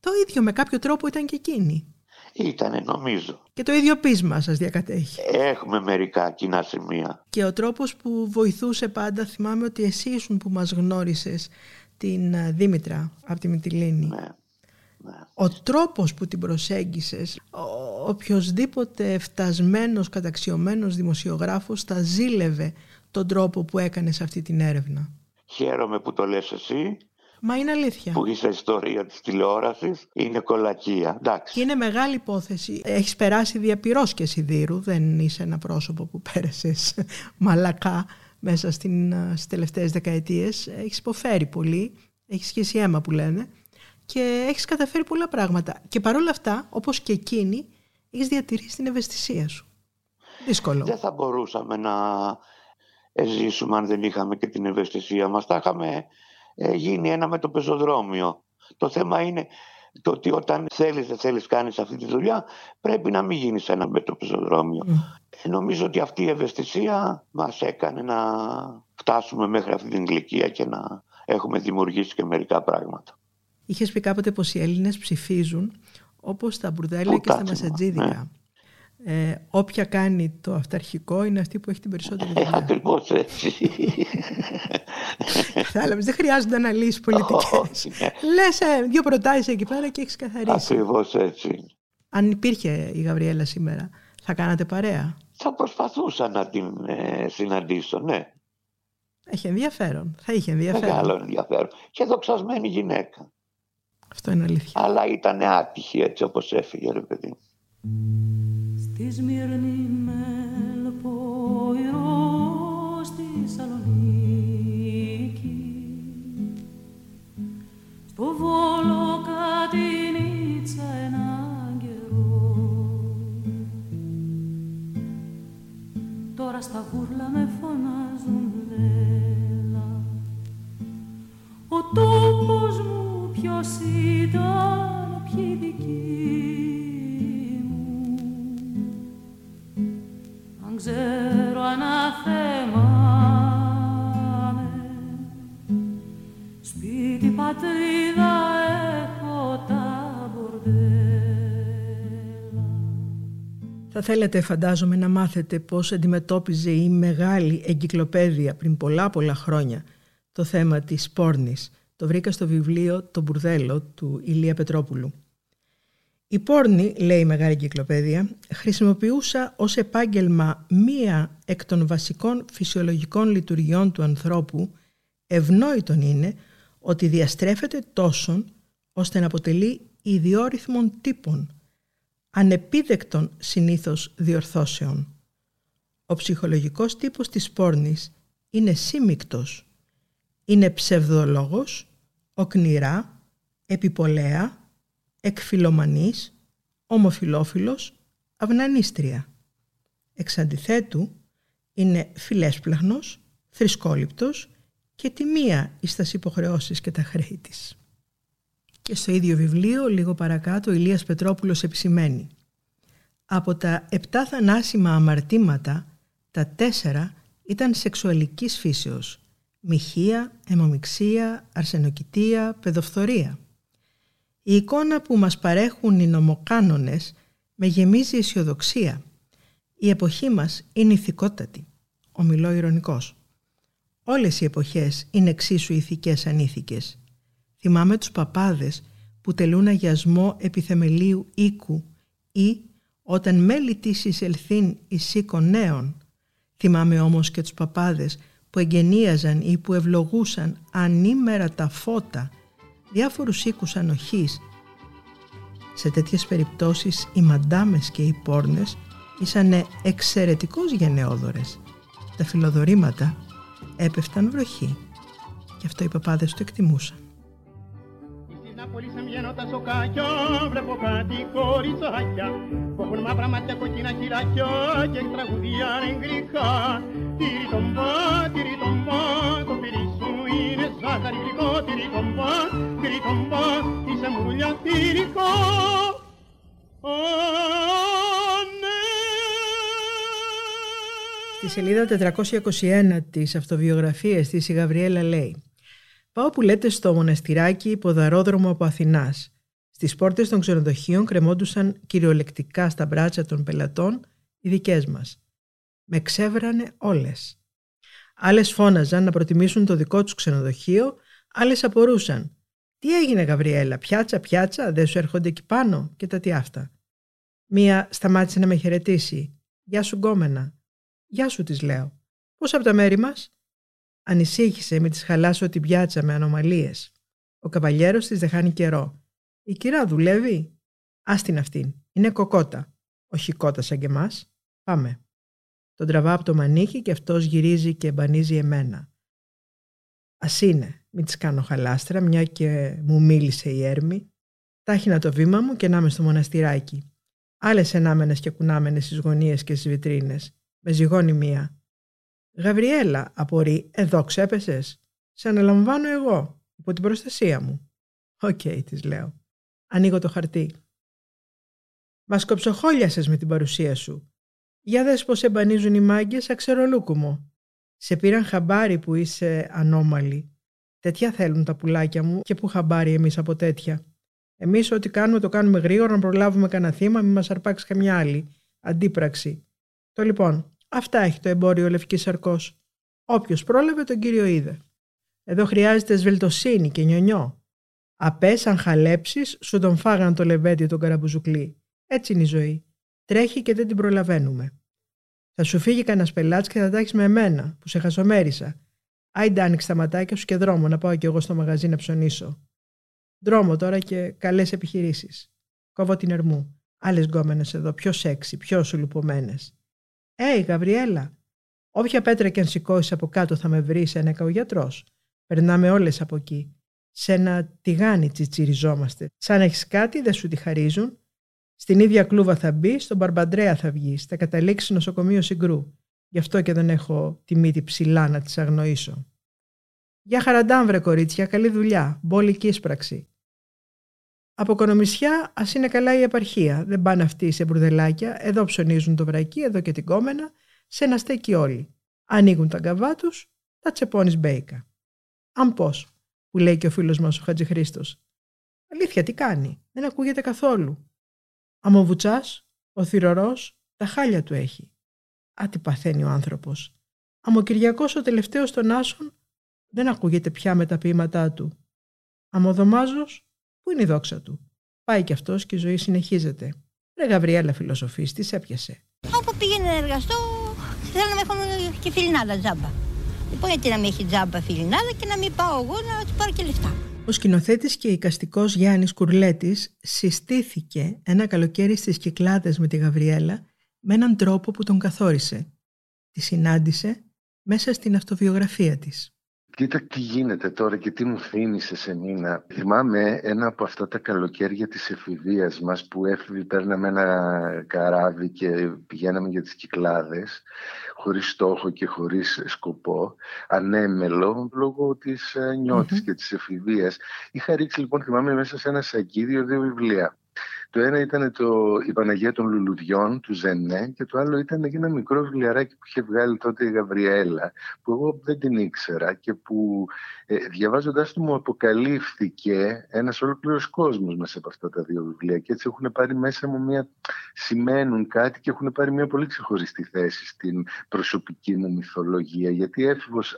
[SPEAKER 1] Το ίδιο με κάποιο τρόπο ήταν και εκείνη.
[SPEAKER 9] Ήτανε νομίζω.
[SPEAKER 1] Και το ίδιο πείσμα σας διακατέχει.
[SPEAKER 9] Έχουμε μερικά κοινά σημεία.
[SPEAKER 1] Και ο τρόπος που βοηθούσε πάντα, θυμάμαι ότι εσύ ήσουν που μας γνώρισες την ε, Δήμητρα από τη Μυτιλίνη.
[SPEAKER 9] Ναι.
[SPEAKER 1] Ο τρόπος που την προσέγγισες, ο οποιοδήποτε φτασμένος, καταξιωμένος δημοσιογράφος θα ζήλευε τον τρόπο που έκανες αυτή την έρευνα;
[SPEAKER 9] Χαίρομαι που το λες εσύ,
[SPEAKER 1] Μα είναι αλήθεια.
[SPEAKER 9] που είσαι ιστορία της τηλεόρασης, είναι κολακία. Εντάξει.
[SPEAKER 1] Και είναι μεγάλη υπόθεση. Έχεις περάσει διαπυρός και σιδήρου, δεν είσαι ένα πρόσωπο που πέρασες μαλακά μέσα στην, ε, στις τελευταίες δεκαετίες. Έχεις υποφέρει πολύ, έχεις σχέση αίμα που λένε και έχεις καταφέρει πολλά πράγματα. Και παρόλα αυτά, όπως και εκείνη, έχεις διατηρήσει την ευαισθησία σου. Δύσκολο.
[SPEAKER 9] Δεν θα μπορούσαμε να ε, ζήσουμε αν δεν είχαμε και την ευαισθησία μας. Θα είχαμε ε, γίνει ένα με το πεζοδρόμιο. Το θέμα είναι το ότι όταν θέλεις δεν θέλεις κάνεις αυτή τη δουλειά πρέπει να μην γίνεις ένα με το πεζοδρόμιο. Ε, νομίζω ότι αυτή η ευαισθησία μας έκανε να φτάσουμε μέχρι αυτή την ηλικία και να έχουμε δημιουργήσει και μερικά πράγματα.
[SPEAKER 1] Είχες πει κάποτε πως οι Έλληνες ψηφίζουν όπως στα μπουρδέλια και στα
[SPEAKER 9] Πουτάτσιμα,
[SPEAKER 1] μασατζίδικα. Ε, όποια κάνει το αυταρχικό είναι αυτή που έχει την περισσότερη
[SPEAKER 9] Ε,
[SPEAKER 1] δουλειά.
[SPEAKER 9] ακριβώς έτσι.
[SPEAKER 1] Κατάλαβες, δεν χρειάζονται αναλύσεις πολιτικές.
[SPEAKER 9] Όχι, ναι.
[SPEAKER 1] Λες ε, δύο προτάσεις εκεί πέρα και έχεις καθαρίσει.
[SPEAKER 9] Ακριβώς έτσι.
[SPEAKER 1] Αν υπήρχε η Γαβριέλα σήμερα, θα κάνατε παρέα;
[SPEAKER 9] Θα προσπαθούσα να την ε, συναντήσω, ναι.
[SPEAKER 1] Έχει ενδιαφέρον. Θα είχε ενδιαφέρον.
[SPEAKER 9] Μεγάλο ενδιαφέρον. Και δοξασμένη γυναίκα.
[SPEAKER 1] Αυτό είναι αλήθεια.
[SPEAKER 9] Αλλά ήταν άτυχη έτσι όπως έφυγε ρε παιδί.
[SPEAKER 10] Στη Σμύρνη με λποϊρό στη Σαλονίκη στο Βόλο Κατινίτσα έναν καιρό τώρα στα βούρλα με φωνάζουν Λέλα ο τόπος μου ποιος ήταν ποιοι δικοί αν ξέρω αναθεμάμαι σπίτι πατρίδα έχω τα μπορδέλα.
[SPEAKER 1] Θα θέλετε φαντάζομαι να μάθετε πώς αντιμετώπιζε η μεγάλη εγκυκλοπαίδεια πριν πολλά πολλά χρόνια το θέμα της πόρνης. Το βρήκα στο βιβλίο «Το μπουρδέλο» του Ηλία Πετρόπουλου. Η πόρνη, λέει η Μεγάλη Κυκλοπαίδεια, χρησιμοποιούσα ως επάγγελμα μία εκ των βασικών φυσιολογικών λειτουργιών του ανθρώπου, ευνόητον είναι ότι διαστρέφεται τόσον ώστε να αποτελεί ιδιόρυθμων τύπων, ανεπίδεκτων συνήθως διορθώσεων. Ο ψυχολογικός τύπος της πόρνης είναι σύμικτος, είναι ψευδολόγος, οκνηρά, επιπολέα, εκφιλομανής, ομοφιλόφιλος, αυνανίστρια. Εξ αντιθέτου, είναι φιλέσπλαχνος, θρησκόληπτος και τιμία εις τας υποχρεώσεις και τα χρέη της. Και στο ίδιο βιβλίο, λίγο παρακάτω, ο Ηλίας Πετρόπουλος επισημαίνει «Από τα επτά θανάσιμα αμαρτήματα, τα τέσσερα ήταν σεξουαλικής φύσεως, μοιχεία, αιμομιξία, αρσενοκητία, παιδοφθορία. Η εικόνα που μας παρέχουν οι νομοκάνονες με γεμίζει αισιοδοξία. Η εποχή μας είναι ηθικότατη, ομιλώ ηρωνικός. Όλες οι εποχές είναι εξίσου ηθικές ανήθικες. Θυμάμαι τους παπάδες που τελούν αγιασμό επιθεμελίου οίκου ή όταν μέλη της εισελθύν εις νέων. Θυμάμαι όμως και τους παπάδες που εγγενίαζαν ή που ευλογούσαν ανήμερα τα φώτα διάφορους οίκους ανοχής. Σε τέτοιες περιπτώσεις οι μαντάμες και οι πόρνες ήσανε εξαιρετικώς γενναιόδορες. Τα φιλοδορήματα έπεφταν βροχή και αυτό οι παπάδες το εκτιμούσαν.
[SPEAKER 11] Πολύ σε βγαίνω τα σοκάκια, βλέπω κάτι κοριτσάκια που έχουν μαύρα μάτια κοκκίνα χειράκια και τραγουδία εγγλικά. Τυρί τον πά, τυρί τον πά, το πυρί σου είναι ζάχαρη γλυκό. Τυρί τον πά, τυρί τον πά, είσαι μουρουλιά τυρικό.
[SPEAKER 1] Στη σελίδα 421 της αυτοβιογραφίας της η Γαβριέλα λέει Πάω που λέτε στο μοναστηράκι ποδαρόδρομο από Αθηνάς. Στις πόρτες των ξενοδοχείων κρεμόντουσαν κυριολεκτικά στα μπράτσα των πελατών οι δικές μας. Με ξέβρανε όλες. Άλλες φώναζαν να προτιμήσουν το δικό τους ξενοδοχείο, άλλες απορούσαν. «Τι έγινε Γαβριέλα, πιάτσα, πιάτσα, δεν σου έρχονται εκεί πάνω» και τα τι αυτά. Μία σταμάτησε να με χαιρετήσει. «Γεια σου γκόμενα». «Γεια σου» της λέω. «Πώς από τα μέρη μας» Ανησύχησε με τις χαλάσω την πιάτσα με ανομαλίες. Ο καβαλιέρος της δεν χάνει καιρό. Η κυρά δουλεύει; Άστιν αυτήν. Είναι κοκότα. Όχι κότα σαν και εμάς. Πάμε. Τον τραβά από το μανίκι και αυτός γυρίζει και εμπανίζει εμένα. Α είναι, μην της κάνω χαλάστρα, μια και μου μίλησε η έρμη. Τάχυνα το βήμα μου και να είμαι στο μοναστηράκι. Άλλες ενάμενες και κουνάμενες στις γωνίες και στις βιτρίνες. Με ζυγώνει μία. Γαβριέλα, απορεί, εδώ ξέπεσες. Σε αναλαμβάνω εγώ, υπό την προστασία μου. OK, okay, της λέω. Ανοίγω το χαρτί. Με κοψοχόλιασες με την παρουσία σου. Για δες πώς σε μπανίζουν οι μάγκες ξερολούκουμο. Σε πήραν χαμπάρι που είσαι ανώμαλη. Τέτοια θέλουν τα πουλάκια μου και που χαμπάρι εμείς από τέτοια. Εμείς ό,τι κάνουμε το κάνουμε γρήγορα να προλάβουμε κανένα θύμα, μην μας αρπάξει καμιά άλλη. Αντίπραξη. Το λοιπόν, Αυτά έχει το εμπόριο Λευκής Σαρκός. Όποιος πρόλαβε τον κύριο είδε. Εδώ χρειάζεται σβελτοσύνη και νιονιό. Απέ, αν χαλέψεις, σου τον φάγαν το λεβέντι τον καραμπουζουκλή. Έτσι είναι η ζωή. Τρέχει και δεν την προλαβαίνουμε. Θα σου φύγει κανένα πελάτης και θα τα έχεις με εμένα, που σε χασομέρισα. Άιντε άνοιξε τα ματάκια σου και δρόμο να πάω κι εγώ στο μαγαζί να ψωνίσω. Δρόμο τώρα και καλές επιχειρήσεις. Κόβω την ερμού. Άλλες γκόμενες εδώ, πιο σεξι, πιο σουλουπωμένες. Ε, Γαβριέλα, όποια πέτρα και αν σηκώσεις από κάτω θα με βρεις, ένα ο γιατρό. Περνάμε όλες από εκεί. Σε ένα τηγάνι τσιτσιριζόμαστε. Σαν έχεις κάτι, δεν σου τη χαρίζουν. Στην ίδια κλούβα θα μπει, στον Μπαρμπαντρέα θα βγεις. Θα καταλήξει νοσοκομείο συγκρού. Γι' αυτό και δεν έχω τη μύτη ψηλά να της αγνοήσω. Για χαραντάμ, βρε κορίτσια, καλή δουλειά. Μπόλικη ίσπραξη. Από Κονομισιά ας είναι καλά η επαρχία. Δεν πάνε αυτοί σε μπουρδελάκια. Εδώ ψωνίζουν το βρακί, εδώ και την κόμενα. Σε ένα στέκι όλοι. Ανοίγουν τα γκαβά τους, τα τσεπώνεις μπέικα. Αν πώς, που λέει και ο φίλος μας ο Χατζηχρήστος. Αλήθεια, τι κάνει, δεν ακούγεται καθόλου. Αμοβουτσά, ο θηρορός, τα χάλια του έχει. Α, τι παθαίνει ο άνθρωπος. Αμοκυριακό ο τελευταίος των άσων δεν ακούγεται πια με τα ποίηματά του. Αμοδομάζος, πού είναι η δόξα του. Πάει κι αυτός και η ζωή συνεχίζεται. Ρε Γαβριέλα φιλοσοφής, τι σε έπιασε;
[SPEAKER 3] Όπου πήγαινε να εργαστώ, θέλω να με έχουν και φιλινάδα τζάμπα. Λοιπόν, γιατί να μην έχει τζάμπα φιλινάδα και να μην πάω εγώ να του πάρω και λεφτά.
[SPEAKER 1] Ο σκηνοθέτης και οικαστικός Γιάννης Κουρλέτης συστήθηκε ένα καλοκαίρι στις Κυκλάδες με τη Γαβριέλα με έναν τρόπο που τον καθόρισε. Τη συνάντησε μέσα στην αυτοβιογραφία της.
[SPEAKER 12] Κοίτα τι γίνεται τώρα και τι μου θύμισε σε μήνα. Θυμάμαι ένα από αυτά τα καλοκαίρια της εφηβείας μας που έφυγε, παίρναμε ένα καράβι και πηγαίναμε για τις Κυκλάδες χωρίς στόχο και χωρίς σκοπό, ανέμελο λόγω της ε, νιώτης και της εφηβείας. Είχα ρίξει λοιπόν θυμάμαι μέσα σε ένα σακίδιο δύο βιβλία. Το ένα ήταν το, η Παναγία των Λουλουδιών του Ζενέ και το άλλο ήταν ένα μικρό βιβλιαράκι που είχε βγάλει τότε η Γαβριέλα που εγώ δεν την ήξερα και που ε, διαβάζοντάς του μου αποκαλύφθηκε ένας ολόκληρος κόσμος μέσα από αυτά τα δύο βιβλία και έτσι έχουν πάρει μέσα μου μια, σημαίνουν κάτι και έχουν πάρει μια πολύ ξεχωριστή θέση στην προσωπική μου μυθολογία γιατί έφηβος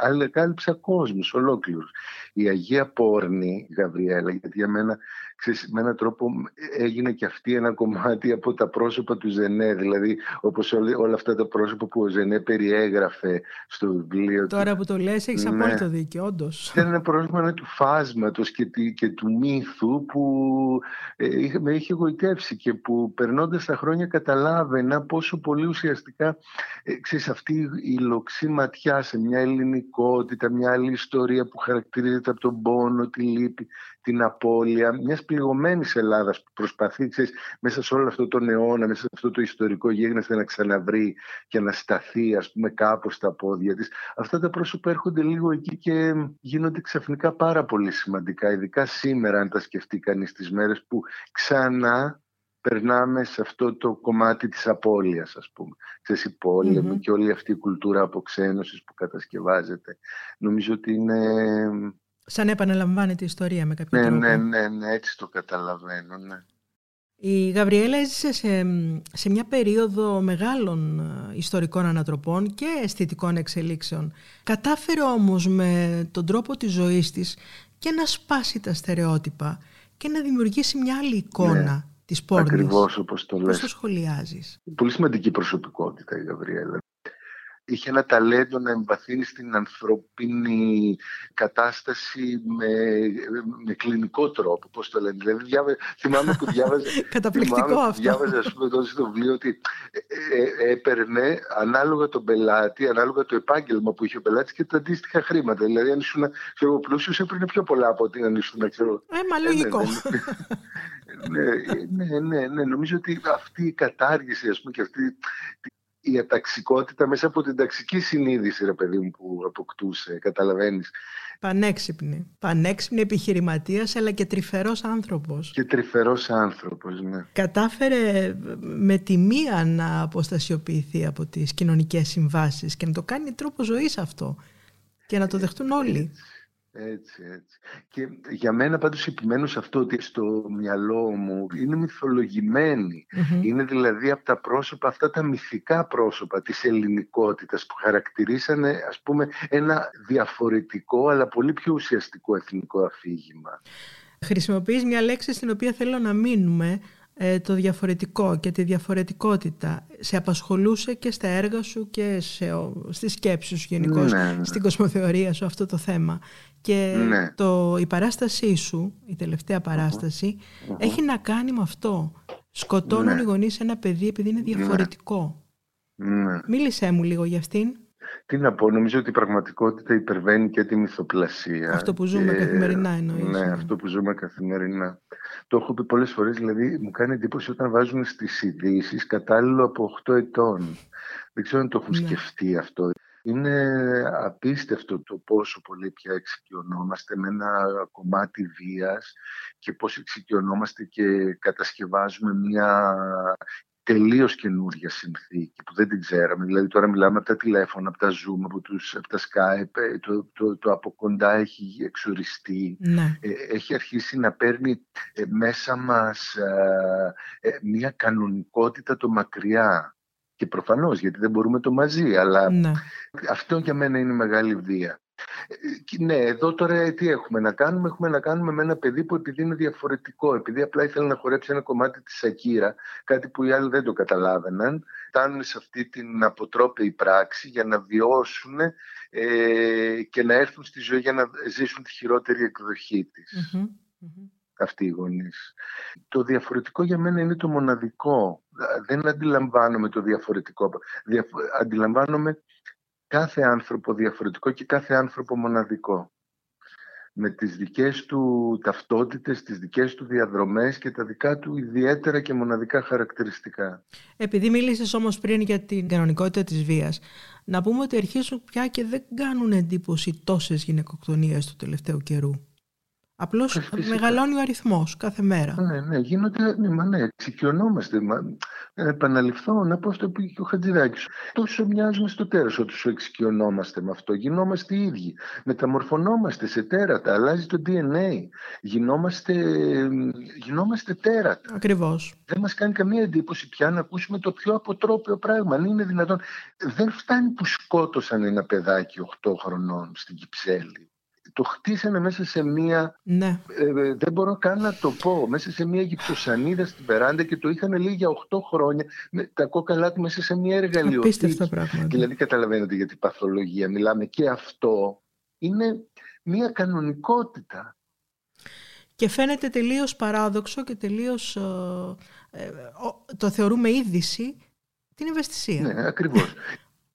[SPEAKER 12] ανακάλυψα κόσμους ολόκληρους. Η Αγία Πόρνη, Γαβριέλα, γιατί για μένα ξέρεις, με έναν τρόπο έγινε και αυτή ένα κομμάτι από τα πρόσωπα του Ζενέ, δηλαδή όπως όλα αυτά τα πρόσωπα που ο Ζενέ περιέγραφε στο βιβλίο
[SPEAKER 1] Τώρα που το λες έχεις
[SPEAKER 12] Ναι.
[SPEAKER 1] απόλυτο δίκιο, όντως.
[SPEAKER 12] Ήταν ένα πρόσωπο ναι, του φάσματος και, τη- και του μύθου που ε, είχε- με είχε γοητεύσει και που περνώντας τα χρόνια καταλάβαινα πόσο πολύ ουσιαστικά ε, ξέρεις, αυτή η λοξή ματιά σε μια ελληνικότητα, μια άλλη ιστορία που χαρακτηρίζεται από τον πόνο, τη λύπη, την απώλεια μιας πληγωμένης Ελλάδας που προσπαθεί ξέρεις, μέσα σε όλο αυτό τον αιώνα, μέσα σε αυτό το ιστορικό γίγνεσθε να ξαναβρει και να σταθεί ας πούμε κάπως στα πόδια της. Αυτά τα πρόσωπα έρχονται λίγο εκεί και γίνονται ξαφνικά πάρα πολύ σημαντικά, ειδικά σήμερα αν τα σκεφτεί κανείς τις μέρες που ξανά περνάμε σε αυτό το κομμάτι της απώλειας ας πούμε. Ξέρεις, η πόλεμη
[SPEAKER 1] Μμμ.
[SPEAKER 12] και όλη αυτή η κουλτούρα αποξένωσης που κατασκευάζεται. Νομίζω ότι είναι...
[SPEAKER 1] Σαν να επαναλαμβάνεται η ιστορία με κάποιο
[SPEAKER 12] Ναι,
[SPEAKER 1] τρόπο.
[SPEAKER 12] ναι, ναι, ναι, έτσι το καταλαβαίνω, ναι.
[SPEAKER 1] Η Γαβριέλα έζησε σε, σε μια περίοδο μεγάλων ε, ιστορικών ανατροπών και αισθητικών εξελίξεων. Κατάφερε όμως με τον τρόπο της ζωής της και να σπάσει τα στερεότυπα και να δημιουργήσει μια άλλη εικόνα
[SPEAKER 12] Ναι,
[SPEAKER 1] της πόρνης.
[SPEAKER 12] Ακριβώς όπως το
[SPEAKER 1] Πώς
[SPEAKER 12] λες.
[SPEAKER 1] το σχολιάζεις;
[SPEAKER 12] Πολύ σημαντική προσωπικότητα η Γαβριέλα. Είχε ένα ταλέντο να εμβαθύνει στην ανθρωπίνη κατάσταση με, με κλινικό τρόπο, πώς το λένε. Δηλαδή, διάβα- θυμάμαι που διάβαζε,
[SPEAKER 1] Καταπληκτικό
[SPEAKER 12] θυμάμαι που
[SPEAKER 1] αυτό.
[SPEAKER 12] διάβαζε ας πούμε, τότε στο βιβλίο ότι ε, ε, έπαιρνε ανάλογα τον πελάτη, ανάλογα το επάγγελμα που είχε ο πελάτης και τα αντίστοιχα χρήματα. Δηλαδή, αν ήσουν ξέρω, εγώ, πλούσιος, έπαιρνε πιο πολλά από ότι αν ήσουν ξέρω,
[SPEAKER 1] Ε, μα λογικό.
[SPEAKER 12] ναι, ναι, ναι, ναι, νομίζω ότι αυτή η κατάργηση ας πούμε, και αυτή η αταξικότητα μέσα από την ταξική συνείδηση, ρε παιδί μου, που αποκτούσε, καταλαβαίνεις.
[SPEAKER 1] Πανέξυπνη. Πανέξυπνη επιχειρηματίας αλλά και τρυφερός άνθρωπος.
[SPEAKER 12] Και τρυφερός άνθρωπος, ναι.
[SPEAKER 1] Κατάφερε με τη μία να αποστασιοποιηθεί από τις κοινωνικές συμβάσεις και να το κάνει τρόπο ζωής αυτό και να το δεχτούν όλοι.
[SPEAKER 12] Έτσι, έτσι. Και για μένα πάντως επιμένω σε αυτό ότι στο μυαλό μου είναι μυθολογημένη.
[SPEAKER 1] Μμμ.
[SPEAKER 12] Είναι δηλαδή από τα πρόσωπα, αυτά τα μυθικά πρόσωπα της ελληνικότητας που χαρακτηρίσανε ας πούμε ένα διαφορετικό αλλά πολύ πιο ουσιαστικό εθνικό αφήγημα.
[SPEAKER 1] Χρησιμοποιείς μια λέξη στην οποία θέλω να μείνουμε ε, το διαφορετικό και τη διαφορετικότητα. Σε απασχολούσε και στα έργα σου και σε, ο- στις σκέψεις σου γενικώς,
[SPEAKER 12] Ναι, ναι.
[SPEAKER 1] στην κοσμοθεωρία σου αυτό το θέμα. Και
[SPEAKER 12] Ναι.
[SPEAKER 1] το, η παράστασή σου, η τελευταία παράσταση, έχει να κάνει με αυτό. Σκοτώνουν
[SPEAKER 12] Ναι.
[SPEAKER 1] οι γονείς ένα παιδί επειδή είναι διαφορετικό.
[SPEAKER 12] Ναι.
[SPEAKER 1] Μίλησέ μου λίγο για αυτήν.
[SPEAKER 12] Τι να πω, νομίζω ότι η πραγματικότητα υπερβαίνει και τη μυθοπλασία.
[SPEAKER 1] Αυτό που ζούμε
[SPEAKER 12] Και-
[SPEAKER 1] καθημερινά εννοείς,
[SPEAKER 12] Ναι,
[SPEAKER 1] ναι.
[SPEAKER 12] αυτό που ζούμε καθημερινά. Το έχω πει πολλές φορές, δηλαδή μου κάνει εντύπωση όταν βάζουν στις ειδήσεις κατάλληλο από 8 ετών. Δεν ξέρω αν το έχουν
[SPEAKER 1] Ναι.
[SPEAKER 12] σκεφτεί αυτό. Είναι απίστευτο το πόσο πολύ πια εξοικειωνόμαστε με ένα κομμάτι βίας και πώς εξοικειωνόμαστε και κατασκευάζουμε μια τελείως καινούργια συνθήκη που δεν την ξέραμε. Δηλαδή τώρα μιλάμε από τα τηλέφωνα, από τα Zoom, από, τους, από τα Skype, ε, το, το, το από κοντά έχει εξοριστεί.
[SPEAKER 1] Ναι.
[SPEAKER 12] Ε, έχει αρχίσει να παίρνει ε, μέσα μας ε, ε, μια κανονικότητα το μακριά. Και προφανώς γιατί δεν μπορούμε το μαζί, αλλά
[SPEAKER 1] ναι.
[SPEAKER 12] αυτό για μένα είναι μεγάλη βία. Ε, Ναι, εδώ τώρα τι έχουμε να κάνουμε; Έχουμε να κάνουμε με ένα παιδί που επειδή είναι διαφορετικό, επειδή απλά ήθελε να χορέψει ένα κομμάτι της Σακύρα, κάτι που οι άλλοι δεν το καταλάβαιναν, φτάνουν σε αυτή την αποτρόπαιη πράξη για να βιώσουν ε, και να έρθουν στη ζωή για να ζήσουν τη χειρότερη εκδοχή της.
[SPEAKER 1] Μμμ.
[SPEAKER 12] Αυτοί οι γονείς. Το διαφορετικό για μένα είναι το μοναδικό. Δεν αντιλαμβάνομαι το διαφορετικό. Διαφο- Αντιλαμβάνομαι κάθε άνθρωπο διαφορετικό και κάθε άνθρωπο μοναδικό. Με τις δικές του ταυτότητες, τις δικές του διαδρομές και τα δικά του ιδιαίτερα και μοναδικά χαρακτηριστικά.
[SPEAKER 1] Επειδή μίλησες όμως πριν για την κανονικότητα της βίας, να πούμε ότι αρχίζουν πια και δεν κάνουν εντύπωση τόσες γυναικοκτονίες του τελευταίου καιρού. Απλώς
[SPEAKER 12] Ε, φυσικά.
[SPEAKER 1] μεγαλώνει ο αριθμός κάθε μέρα.
[SPEAKER 12] Ναι, ναι, γίνονται, ναι, μα ναι, εξοικειωνόμαστε. Μα, να επαναληφθώ, να πω αυτό που είπε και ο Χατζηδάκης. Τόσο μοιάζουμε στο τέρας όσο εξοικειωνόμαστε με αυτό. Γινόμαστε οι ίδιοι. Μεταμορφωνόμαστε σε τέρατα. Αλλάζει το DNA. Γινόμαστε, γινόμαστε τέρατα.
[SPEAKER 1] Ακριβώς.
[SPEAKER 12] Δεν μας κάνει καμία εντύπωση πια να ακούσουμε το πιο αποτρόπαιο πράγμα. Αν είναι δυνατόν. Δεν φτάνει που σκότωσαν ένα παιδάκι 8 χρονών στην Κυψέλη. Το χτίσανε μέσα σε μία
[SPEAKER 1] Ναι.
[SPEAKER 12] ε, ε, δεν μπορώ καν να το πω. Μέσα σε μια γυψοσανίδα στην περάντα και το είχαν λέει για 8 χρόνια με τα κόκαλά του μέσα σε μια εργαλειοθήκη.
[SPEAKER 1] Απίστευτα πράγματα.
[SPEAKER 12] Δηλαδή καταλαβαίνετε για την παθολογία μιλάμε και αυτό είναι μια κανονικότητα.
[SPEAKER 1] Και φαίνεται τελείως παράδοξο και τελείως ε, ε, ο- το θεωρούμε είδηση την ευαισθησία.
[SPEAKER 12] Ναι, ακριβώς.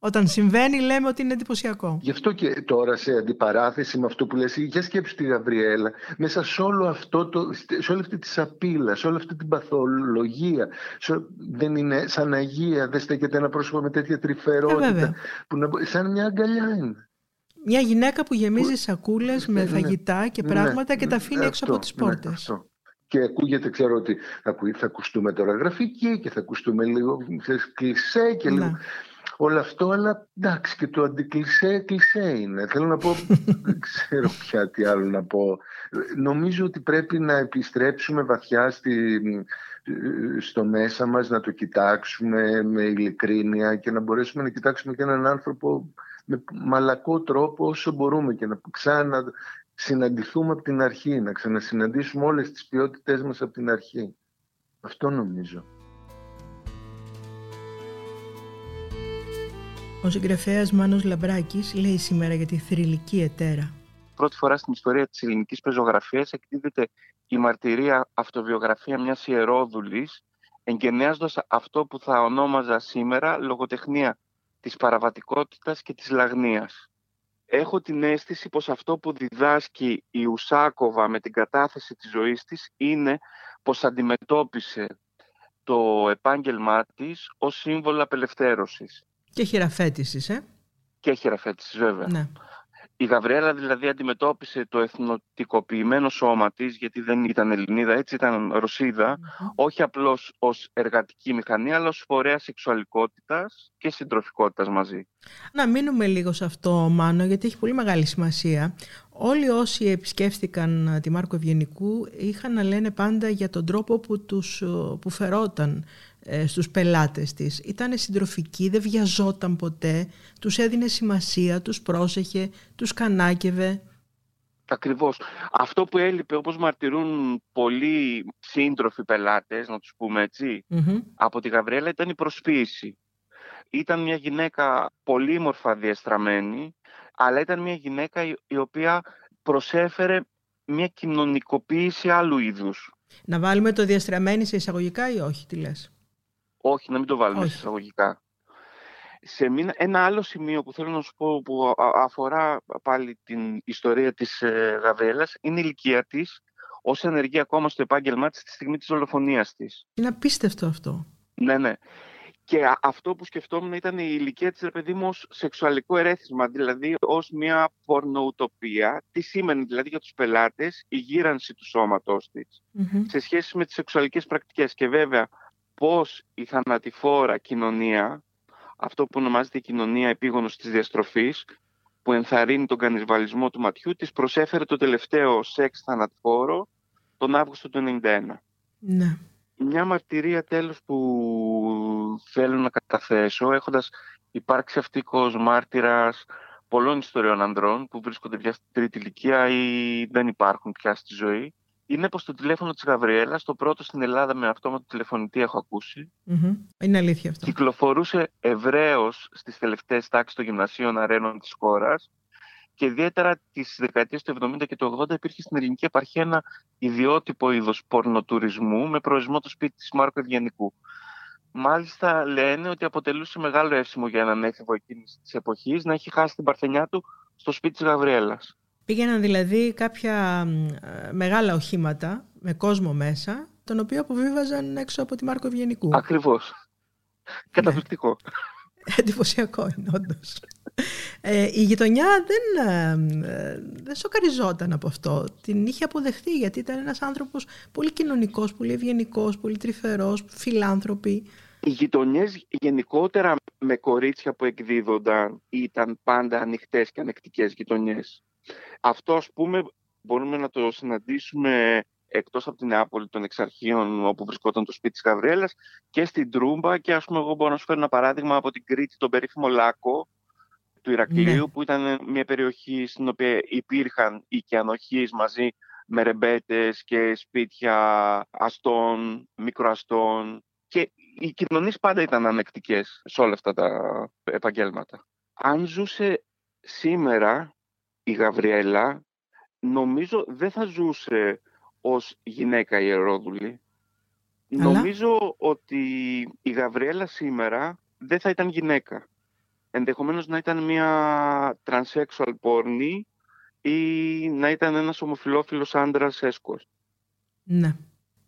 [SPEAKER 1] Όταν συμβαίνει λέμε ότι είναι εντυπωσιακό.
[SPEAKER 12] Γι' αυτό και τώρα σε αντιπαράθεση με αυτό που λες, για σκέψου τη Γαβριέλα, μέσα σε όλο αυτό το, σε όλη αυτή τη σαπίλα, σε όλη αυτή την παθολογία, σε- δεν είναι σαν Αγία, δεν στέκεται ένα πρόσωπο με τέτοια
[SPEAKER 1] Ε,
[SPEAKER 12] τρυφερότητα,
[SPEAKER 1] βέβαια.
[SPEAKER 12] που να, σαν μια αγκαλιά είναι.
[SPEAKER 1] Μια γυναίκα που γεμίζει σακούλες με
[SPEAKER 12] Ναι,
[SPEAKER 1] φαγητά και
[SPEAKER 12] ναι,
[SPEAKER 1] πράγματα και τα αφήνει
[SPEAKER 12] ναι,
[SPEAKER 1] έξω από
[SPEAKER 12] αυτό,
[SPEAKER 1] τις
[SPEAKER 12] ναι,
[SPEAKER 1] πόρτες.
[SPEAKER 12] αυτό. Και ακούγεται, ξέρω ότι θα, ακου- θα ακουστούμε τώρα γραφική και θα ακουστούμε λίγο ξέρεις, κλισέ και λίγο
[SPEAKER 1] Ναι.
[SPEAKER 12] Όλο αυτό, αλλά εντάξει και το αντικλισέ κλισέ είναι. Θέλω να πω, δεν ξέρω πια τι άλλο να πω. Νομίζω ότι πρέπει να επιστρέψουμε βαθιά στη, στο μέσα μας, να το κοιτάξουμε με ειλικρίνεια και να μπορέσουμε να κοιτάξουμε και έναν άνθρωπο με μαλακό τρόπο όσο μπορούμε και να ξανα συναντηθούμε από την αρχή, να ξανασυναντήσουμε όλες τις ποιότητές μας από την αρχή. Αυτό νομίζω.
[SPEAKER 1] Ο συγγραφέας Μάνος Λαμπράκης λέει σήμερα για τη θρηλυκή ετέρα.
[SPEAKER 13] Πρώτη φορά στην ιστορία της ελληνικής πεζογραφίας εκδίδεται η μαρτυρία αυτοβιογραφία μιας ιερόδουλης εγκαινιάζοντας αυτό που θα ονόμαζα σήμερα λογοτεχνία της παραβατικότητας και της λαγνίας. Έχω την αίσθηση πως αυτό που διδάσκει η Ουσάκοβα με την κατάθεση της ζωής της είναι πως αντιμετώπισε το επάγγελμά της ως σύμβολο απελευθέρωσης
[SPEAKER 1] Και χειραφέτησης, ε.
[SPEAKER 13] και χειραφέτησης βέβαια.
[SPEAKER 1] Ναι.
[SPEAKER 13] Η Γαβριέλα δηλαδή αντιμετώπισε το εθνοτικοποιημένο σώμα της, γιατί δεν ήταν Ελληνίδα, έτσι ήταν Ρωσίδα, όχι απλώς ως εργατική μηχανή, αλλά ως φορέα σεξουαλικότητας και συντροφικότητας μαζί.
[SPEAKER 1] Να μείνουμε λίγο σε αυτό, Μάνο, γιατί έχει πολύ μεγάλη σημασία. Όλοι όσοι επισκέφθηκαν ε, τη Μάρκο Ευγενικού είχαν να λένε πάντα για τον τρόπο που, τους, ε, που φερόταν ε, στους πελάτες της. Ήταν συντροφική, δεν βιαζόταν ποτέ, τους έδινε σημασία, τους πρόσεχε, τους κανάκευε.
[SPEAKER 13] Ακριβώς. Αυτό που έλειπε, όπως μαρτυρούν πολλοί σύντροφοι πελάτες, να τους πούμε έτσι,
[SPEAKER 1] Μμμ.
[SPEAKER 13] από τη Γαβριέλα ήταν η προσποίηση. Ήταν μια γυναίκα πολύμορφα διαστραμμένη, αλλά ήταν μια γυναίκα η- η οποία προσέφερε μια κοινωνικοποίηση άλλου είδους.
[SPEAKER 1] Να βάλουμε το διαστραμμένη σε εισαγωγικά ή όχι, τι λες;
[SPEAKER 13] Όχι, να μην το βάλουμε
[SPEAKER 1] Όχι.
[SPEAKER 13] σε εισαγωγικά. Σε μια- ένα άλλο σημείο που θέλω να σου πω που α- α- αφορά πάλι την ιστορία της ε, Γαβριέλας είναι η ηλικία της ως ενεργή ακόμα στο επάγγελμά της στη στιγμή της δολοφονίας της.
[SPEAKER 1] Είναι απίστευτο αυτό.
[SPEAKER 13] Ναι, ναι. Και α- αυτό που σκεφτόμουν ήταν η ηλικία της, ρε παιδί μου, ως σεξουαλικό ερέθισμα, δηλαδή ως μια πορνοουτοπία. Τι σήμαινε δηλαδή για τους πελάτες η γύρανση του σώματός της
[SPEAKER 1] Μμμ.
[SPEAKER 13] σε σχέση με τις σεξουαλικές πρακτικές. Και βέβαια πώς η θανατηφόρα κοινωνία, αυτό που ονομάζεται η κοινωνία επίγονος της διαστροφής, που ενθαρρύνει τον κανισβαλισμό του ματιού, της προσέφερε το τελευταίο σεξ θανατηφόρο τον Αύγουστο του 1991.
[SPEAKER 1] Ναι.
[SPEAKER 13] Μια μαρτυρία τέλος που θέλω να καταθέσω, έχοντας υπάρξει αυτικός μάρτυρας πολλών ιστοριών ανδρών που βρίσκονται πια στην τρίτη ηλικία ή δεν υπάρχουν πια στη ζωή είναι πως το τηλέφωνο της Γαβριέλας, το πρώτο στην Ελλάδα με αυτόματο τηλεφωνητή έχω ακούσει,
[SPEAKER 1] Μμμ. Είναι αλήθεια αυτό.
[SPEAKER 13] κυκλοφορούσε ευρέως στις τελευταίες τάξεις των γυμνασίων αρένων της χώρας και ιδιαίτερα τις δεκαετίες του 70 και του 80 υπήρχε στην ελληνική επαρχία ένα ιδιότυπο είδος πορνοτουρισμού με προορισμό το σπίτι της Μάρκου Ευγενικού. Μάλιστα λένε ότι αποτελούσε μεγάλο εύσημο για έναν έφηβο εκείνης της εποχής να έχει χάσει την παρθενιά του στο σπίτι της Γαβριέλας.
[SPEAKER 1] Πήγαιναν δηλαδή κάποια μ, ε, μεγάλα οχήματα με κόσμο μέσα, τον οποίο αποβίβαζαν έξω από τη Μάρκο Ευγενικού.
[SPEAKER 13] Ακριβώς. Καταπληκτικό.
[SPEAKER 1] Εντυπωσιακό είναι όντως. Ε, η γειτονιά δεν, ε, ε, δεν σοκαριζόταν από αυτό. Την είχε αποδεχτεί γιατί ήταν ένας άνθρωπος πολύ κοινωνικός, πολύ ευγενικός, πολύ τρυφερός, φιλάνθρωποι.
[SPEAKER 13] Οι γειτονιές γενικότερα με κορίτσια που εκδίδονταν ήταν πάντα ανοιχτές και ανεκτικές γειτονιές. Αυτό, ας πούμε, μπορούμε να το συναντήσουμε εκτός από την Νεάπολη των Εξαρχείων όπου βρισκόταν το σπίτι της Γαβριέλας και στην Τρούμπα και ας πούμε εγώ μπορώ να σου φέρω ένα παράδειγμα από την Κρήτη, τον περίφημο Λάκο του Ηρακλείου
[SPEAKER 1] Ναι.
[SPEAKER 13] που ήταν μια περιοχή στην οποία υπήρχαν οικιανοχείς μαζί με ρεμπέτες και σπίτια αστών, μικροαστών και οι κοινωνίες πάντα ήταν ανεκτικές σε όλα αυτά τα επαγγέλματα. Αν ζούσε σήμερα η Γαβριέλα, νομίζω δεν θα ζούσε ως γυναίκα ιερόδουλη.
[SPEAKER 1] Αλλά;
[SPEAKER 13] Νομίζω ότι η Γαβριέλα σήμερα δεν θα ήταν γυναίκα. Ενδεχομένως να ήταν μια transsexual πόρνη ή να ήταν ένας ομοφιλόφιλος άντρας έσκος.
[SPEAKER 1] Ναι.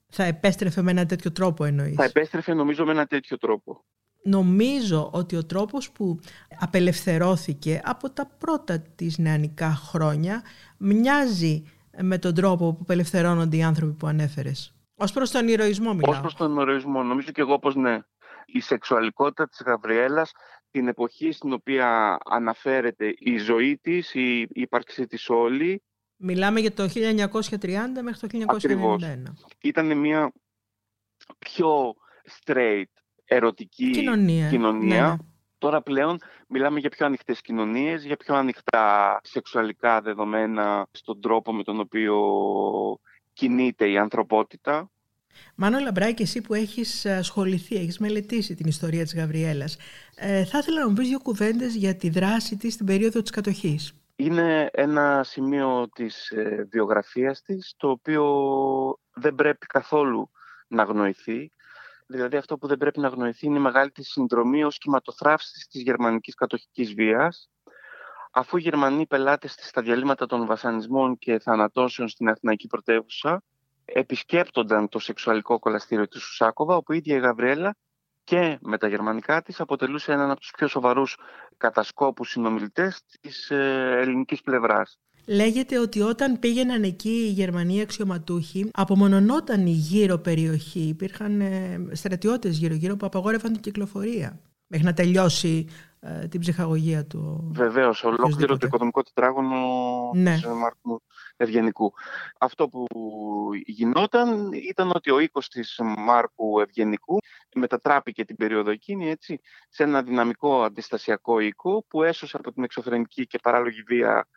[SPEAKER 1] Θα επέστρεφε με ένα τέτοιο τρόπο εννοείς.
[SPEAKER 13] Θα επέστρεφε νομίζω με ένα τέτοιο τρόπο.
[SPEAKER 1] Νομίζω ότι ο τρόπος που απελευθερώθηκε από τα πρώτα της νεανικά χρόνια μοιάζει με τον τρόπο που απελευθερώνονται οι άνθρωποι που ανέφερες. Ως προς τον ηρωισμό μιλάω.
[SPEAKER 13] Ως προς τον ορισμό, νομίζω και εγώ πως ναι. Η σεξουαλικότητα της Γαβριέλας, την εποχή στην οποία αναφέρεται η ζωή της, η η ύπαρξή της όλη,
[SPEAKER 1] Μιλάμε για το 1930 μέχρι το 1991.
[SPEAKER 13] ήταν μια πιο straight, ερωτική
[SPEAKER 1] Κοινωνία.
[SPEAKER 13] κοινωνία.
[SPEAKER 1] Ναι, ναι.
[SPEAKER 13] Τώρα πλέον μιλάμε για πιο ανοιχτές κοινωνίες, για πιο ανοιχτά σεξουαλικά δεδομένα στον τρόπο με τον οποίο κινείται η ανθρωπότητα.
[SPEAKER 1] Μάνο Λαμπράκη, εσύ που έχεις ασχοληθεί, έχεις μελετήσει την ιστορία της Γαβριέλας, ε, θα ήθελα να μου πεις δύο κουβέντες για τη δράση της στην περίοδο της κατοχής.
[SPEAKER 13] Είναι ένα σημείο της ε, βιογραφίας της, το οποίο δεν πρέπει καθόλου να αγνοηθεί. Δηλαδή αυτό που δεν πρέπει να αγνοηθεί είναι η μεγάλη της συνδρομή ως κυματοθράφσης της γερμανικής κατοχικής βίας. Αφού οι Γερμανοί πελάτες της στα διαλύματα των βασανισμών και θανατώσεων στην Αθηναϊκή πρωτεύουσα επισκέπτονταν το σεξουαλικό κολαστήριο της Σουσάκοβα, όπου η ίδια η Γαβριέλα και με τα γερμανικά της αποτελούσε έναν από τους πιο σοβαρούς κατασκόπους συνομιλητές της ε, ελληνικής πλευράς.
[SPEAKER 1] Λέγεται ότι όταν πήγαιναν εκεί οι Γερμανοί αξιωματούχοι, απομονωνόταν η γύρω περιοχή. Υπήρχαν ε, στρατιώτες γύρω-γύρω που απαγόρευαν την κυκλοφορία μέχρι να τελειώσει ε, την ψυχαγωγία του.
[SPEAKER 13] Βεβαίως, ολόκληρο
[SPEAKER 1] οποιοσδήποτε.
[SPEAKER 13] το οικονομικό τετράγωνο
[SPEAKER 1] Ναι.
[SPEAKER 13] της ε, Μάρκου Ευγενικού. Αυτό που γινόταν ήταν ότι ο οίκος της Μάρκου Ευγενικού μετατράπηκε την περίοδο εκείνη έτσι, σε ένα δυναμικό αντιστασιακό οίκο που έσωσε από την εξωφρενική και παράλογη βία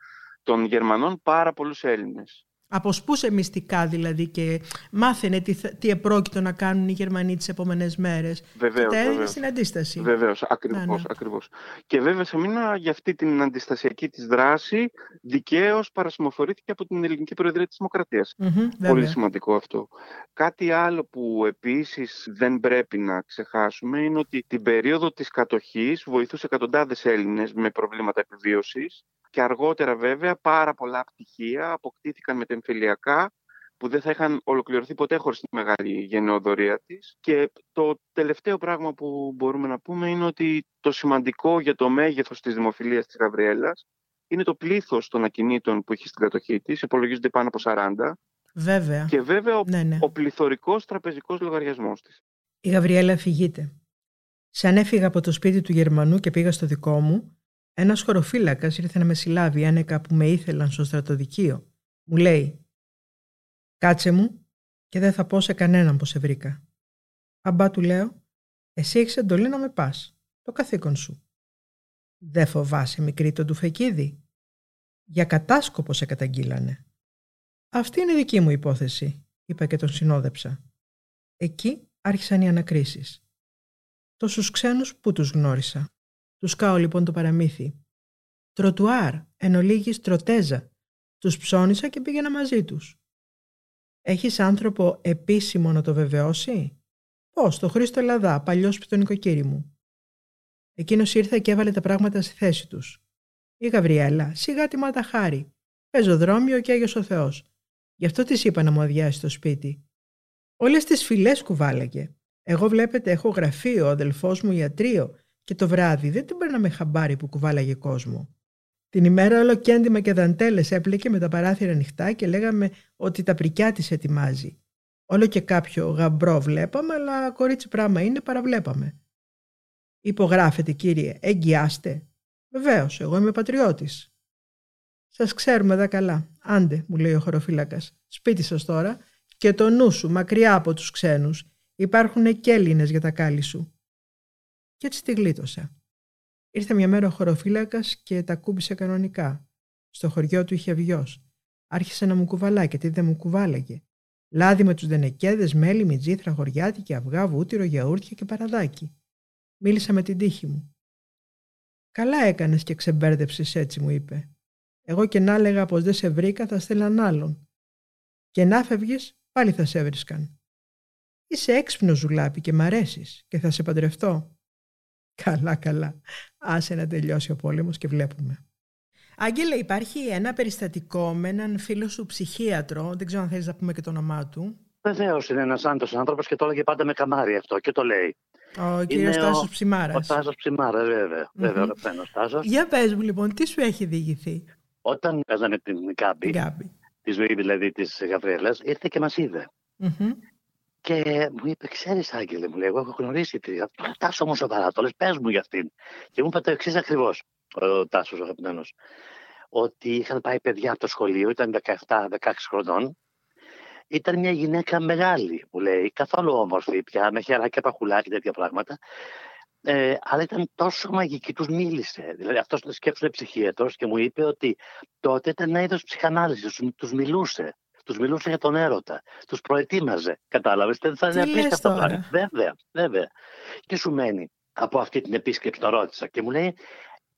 [SPEAKER 13] των Γερμανών πάρα πολλούς Έλληνες.
[SPEAKER 1] Αποσπούσε μυστικά δηλαδή και μάθαινε τι, θα- τι επρόκειτο να κάνουν οι Γερμανοί τις επόμενες μέρες.
[SPEAKER 13] Βεβαίως,
[SPEAKER 1] και τα έδινε
[SPEAKER 13] βεβαίως.
[SPEAKER 1] στην αντίσταση.
[SPEAKER 13] Βεβαίως, ακριβώς,
[SPEAKER 1] Ναι, ναι.
[SPEAKER 13] ακριβώς. Και βέβαια σε μήνα για αυτή την αντιστασιακή της δράση δικαίως παρασημοφορήθηκε από την Ελληνική Προεδρία της Δημοκρατίας.
[SPEAKER 1] Μμμ,
[SPEAKER 13] Πολύ
[SPEAKER 1] βέβαια.
[SPEAKER 13] σημαντικό αυτό. Κάτι άλλο που επίσης δεν πρέπει να ξεχάσουμε είναι ότι την περίοδο της κατοχής βοηθούσε εκατοντάδες Έλληνες με προβλήματα επιβίωσης και αργότερα βέβαια πάρα πολλά πτυχία αποκτήθηκαν μετεμφυλιακά που δεν θα είχαν ολοκληρωθεί ποτέ χωρίς τη μεγάλη γενναιοδορία της. Και το τελευταίο πράγμα που μπορούμε να πούμε είναι ότι το σημαντικό για το μέγεθος της δημοφιλίας της Γαβριέλας είναι το πλήθος των ακινήτων που έχει στην κατοχή της, υπολογίζονται πάνω από 40,
[SPEAKER 1] Βέβαια.
[SPEAKER 13] και βέβαια ο,
[SPEAKER 1] Ναι, ναι.
[SPEAKER 13] ο πληθωρικός τραπεζικός λογαριασμός της.
[SPEAKER 1] Η Γαβριέλα φυγείται. Σαν έφυγα από το σπίτι του Γερμανού και πήγα στο δικό μου, ένας χωροφύλακας ήρθε να με συλλάβει άνεκα που με ήθελαν στο στρατοδικείο. Μου λέει «Κάτσε μου και δεν θα πω σε κανέναν πως σε βρήκα». «Αμπά» του λέω «Εσύ έχεις εντολή να με πας. Το καθήκον σου». Δεν φοβάσαι μικρή τον τουφεκίδη. Για κατάσκοπο σε καταγγείλανε. Αυτή είναι δική μου υπόθεση, είπα και τον συνόδεψα. Εκεί άρχισαν οι ανακρίσεις. Τόσους ξένους που τους γνώρισα. Τους κάω λοιπόν το παραμύθι. Τροτουάρ, εν ολίγης τροτέζα. Τους ψώνισα και πήγαινα μαζί τους. Έχεις άνθρωπο επίσημο να το βεβαιώσει; Πώς, το Χρήστο Ελλαδά, παλιός νοικοκύρι μου. Εκείνος ήρθε και έβαλε τα πράγματα στη θέση τους. Η Γαβριέλα, σιγά τη μάτα χάρη. Πεζοδρόμιο και Άγιος ο Θεός. Γι' αυτό της είπα να μου αδειάσει το σπίτι. Όλες τις φυλές κουβάλαγε. Εγώ βλέπετε έχω γραφείο, ο αδελφός μου ιατρείο και το βράδυ δεν την παίρναμε χαμπάρι που κουβάλαγε κόσμο. Την ημέρα όλο κέντημα και δαντέλες έπλεκε με τα παράθυρα ανοιχτά και λέγαμε ότι τα πρικιά της ετοιμάζει. Όλο και κάποιο γαμπρό βλέπαμε, αλλά κορίτσι πράγμα είναι, παραβλέπαμε. Υπογράφετε κύριε, εγγυάστε. Βεβαίως, εγώ είμαι πατριώτης. Σας ξέρουμε εδώ καλά. Άντε, μου λέει ο χωροφύλακας. Σπίτι σας τώρα και το νου σου μακριά από τους ξένους. Υπάρχουν και Έλληνες για τα κάλλη σου. Και έτσι τη γλίτωσα. Ήρθε μια μέρα ο χωροφύλακας και τα κούμπησε κανονικά. Στο χωριό του είχε βιός. Άρχισε να μου κουβαλάει και τι δεν μου κουβάλαγε. Λάδι με τους δενεκέδες, μέλι, μιτζήθρα, χωριάτικη, αυγά, βούτυρο, γιαούρτια και παραδάκι. Μίλησα με την τύχη μου. Καλά έκανες και ξεμπέρδεψες έτσι μου είπε. Εγώ και να έλεγα πως δεν σε βρήκα θα στέλναν άλλον. Και να φεύγεις πάλι θα σε έβρισκαν. Είσαι έξυπνος ζουλάπι και μ' αρέσεις και θα σε παντρευτώ. Καλά, καλά. Άσε να τελειώσει ο πόλεμος και βλέπουμε. Άγγελε, υπάρχει ένα περιστατικό με έναν φίλο σου ψυχίατρο, δεν ξέρω αν θέλεις να πούμε και το όνομά του.
[SPEAKER 5] Βεβαίως είναι ένας άντρο άνθρωπος και το έλεγε πάντα με καμάρι αυτό και το λέει.
[SPEAKER 1] Ο κύριος Τάσο Ψημάρας.
[SPEAKER 5] Ο Τάσο Ψημάρα, βέβαια. Mm-hmm. Βέβαια, ο Τάσο.
[SPEAKER 1] Για πες μου λοιπόν, τι σου έχει διηγηθεί;
[SPEAKER 5] Όταν παίζαμε την Γκάμπη, τη ζωή δηλαδή της Γαβριέλας, ήρθε και μας είδε. Mm-hmm. Και μου είπε, ξέρεις, Άγγελε, μου λέει, εγώ έχω γνωρίσει τη. Τάσο όμως σοβαρά, το λε, πες μου για αυτήν. Και μου είπε το εξής ακριβώς, ο Τάσος αγαπημένος. Ότι είχαν πάει παιδιά από το σχολείο, ήταν 17-16 χρονών ήταν μια γυναίκα μεγάλη, μου λέει, καθόλου όμορφη πια, με χεράκια, παχουλάκι, τέτοια πράγματα. Ε, αλλά ήταν τόσο μαγική, τους μίλησε. Δηλαδή, αυτός το σκέφτεται ψυχίατρο και μου είπε ότι τότε ήταν ένα είδος ψυχανάλυσης, τους μιλούσε. Τους μιλούσε για τον έρωτα. Τους προετοίμαζε. Κατάλαβες. Δεν θα είναι απίστευτο πράγμα. Βέβαια, βέβαια. Και σου μένει από αυτή την επίσκεψη, το ρώτησα και μου λέει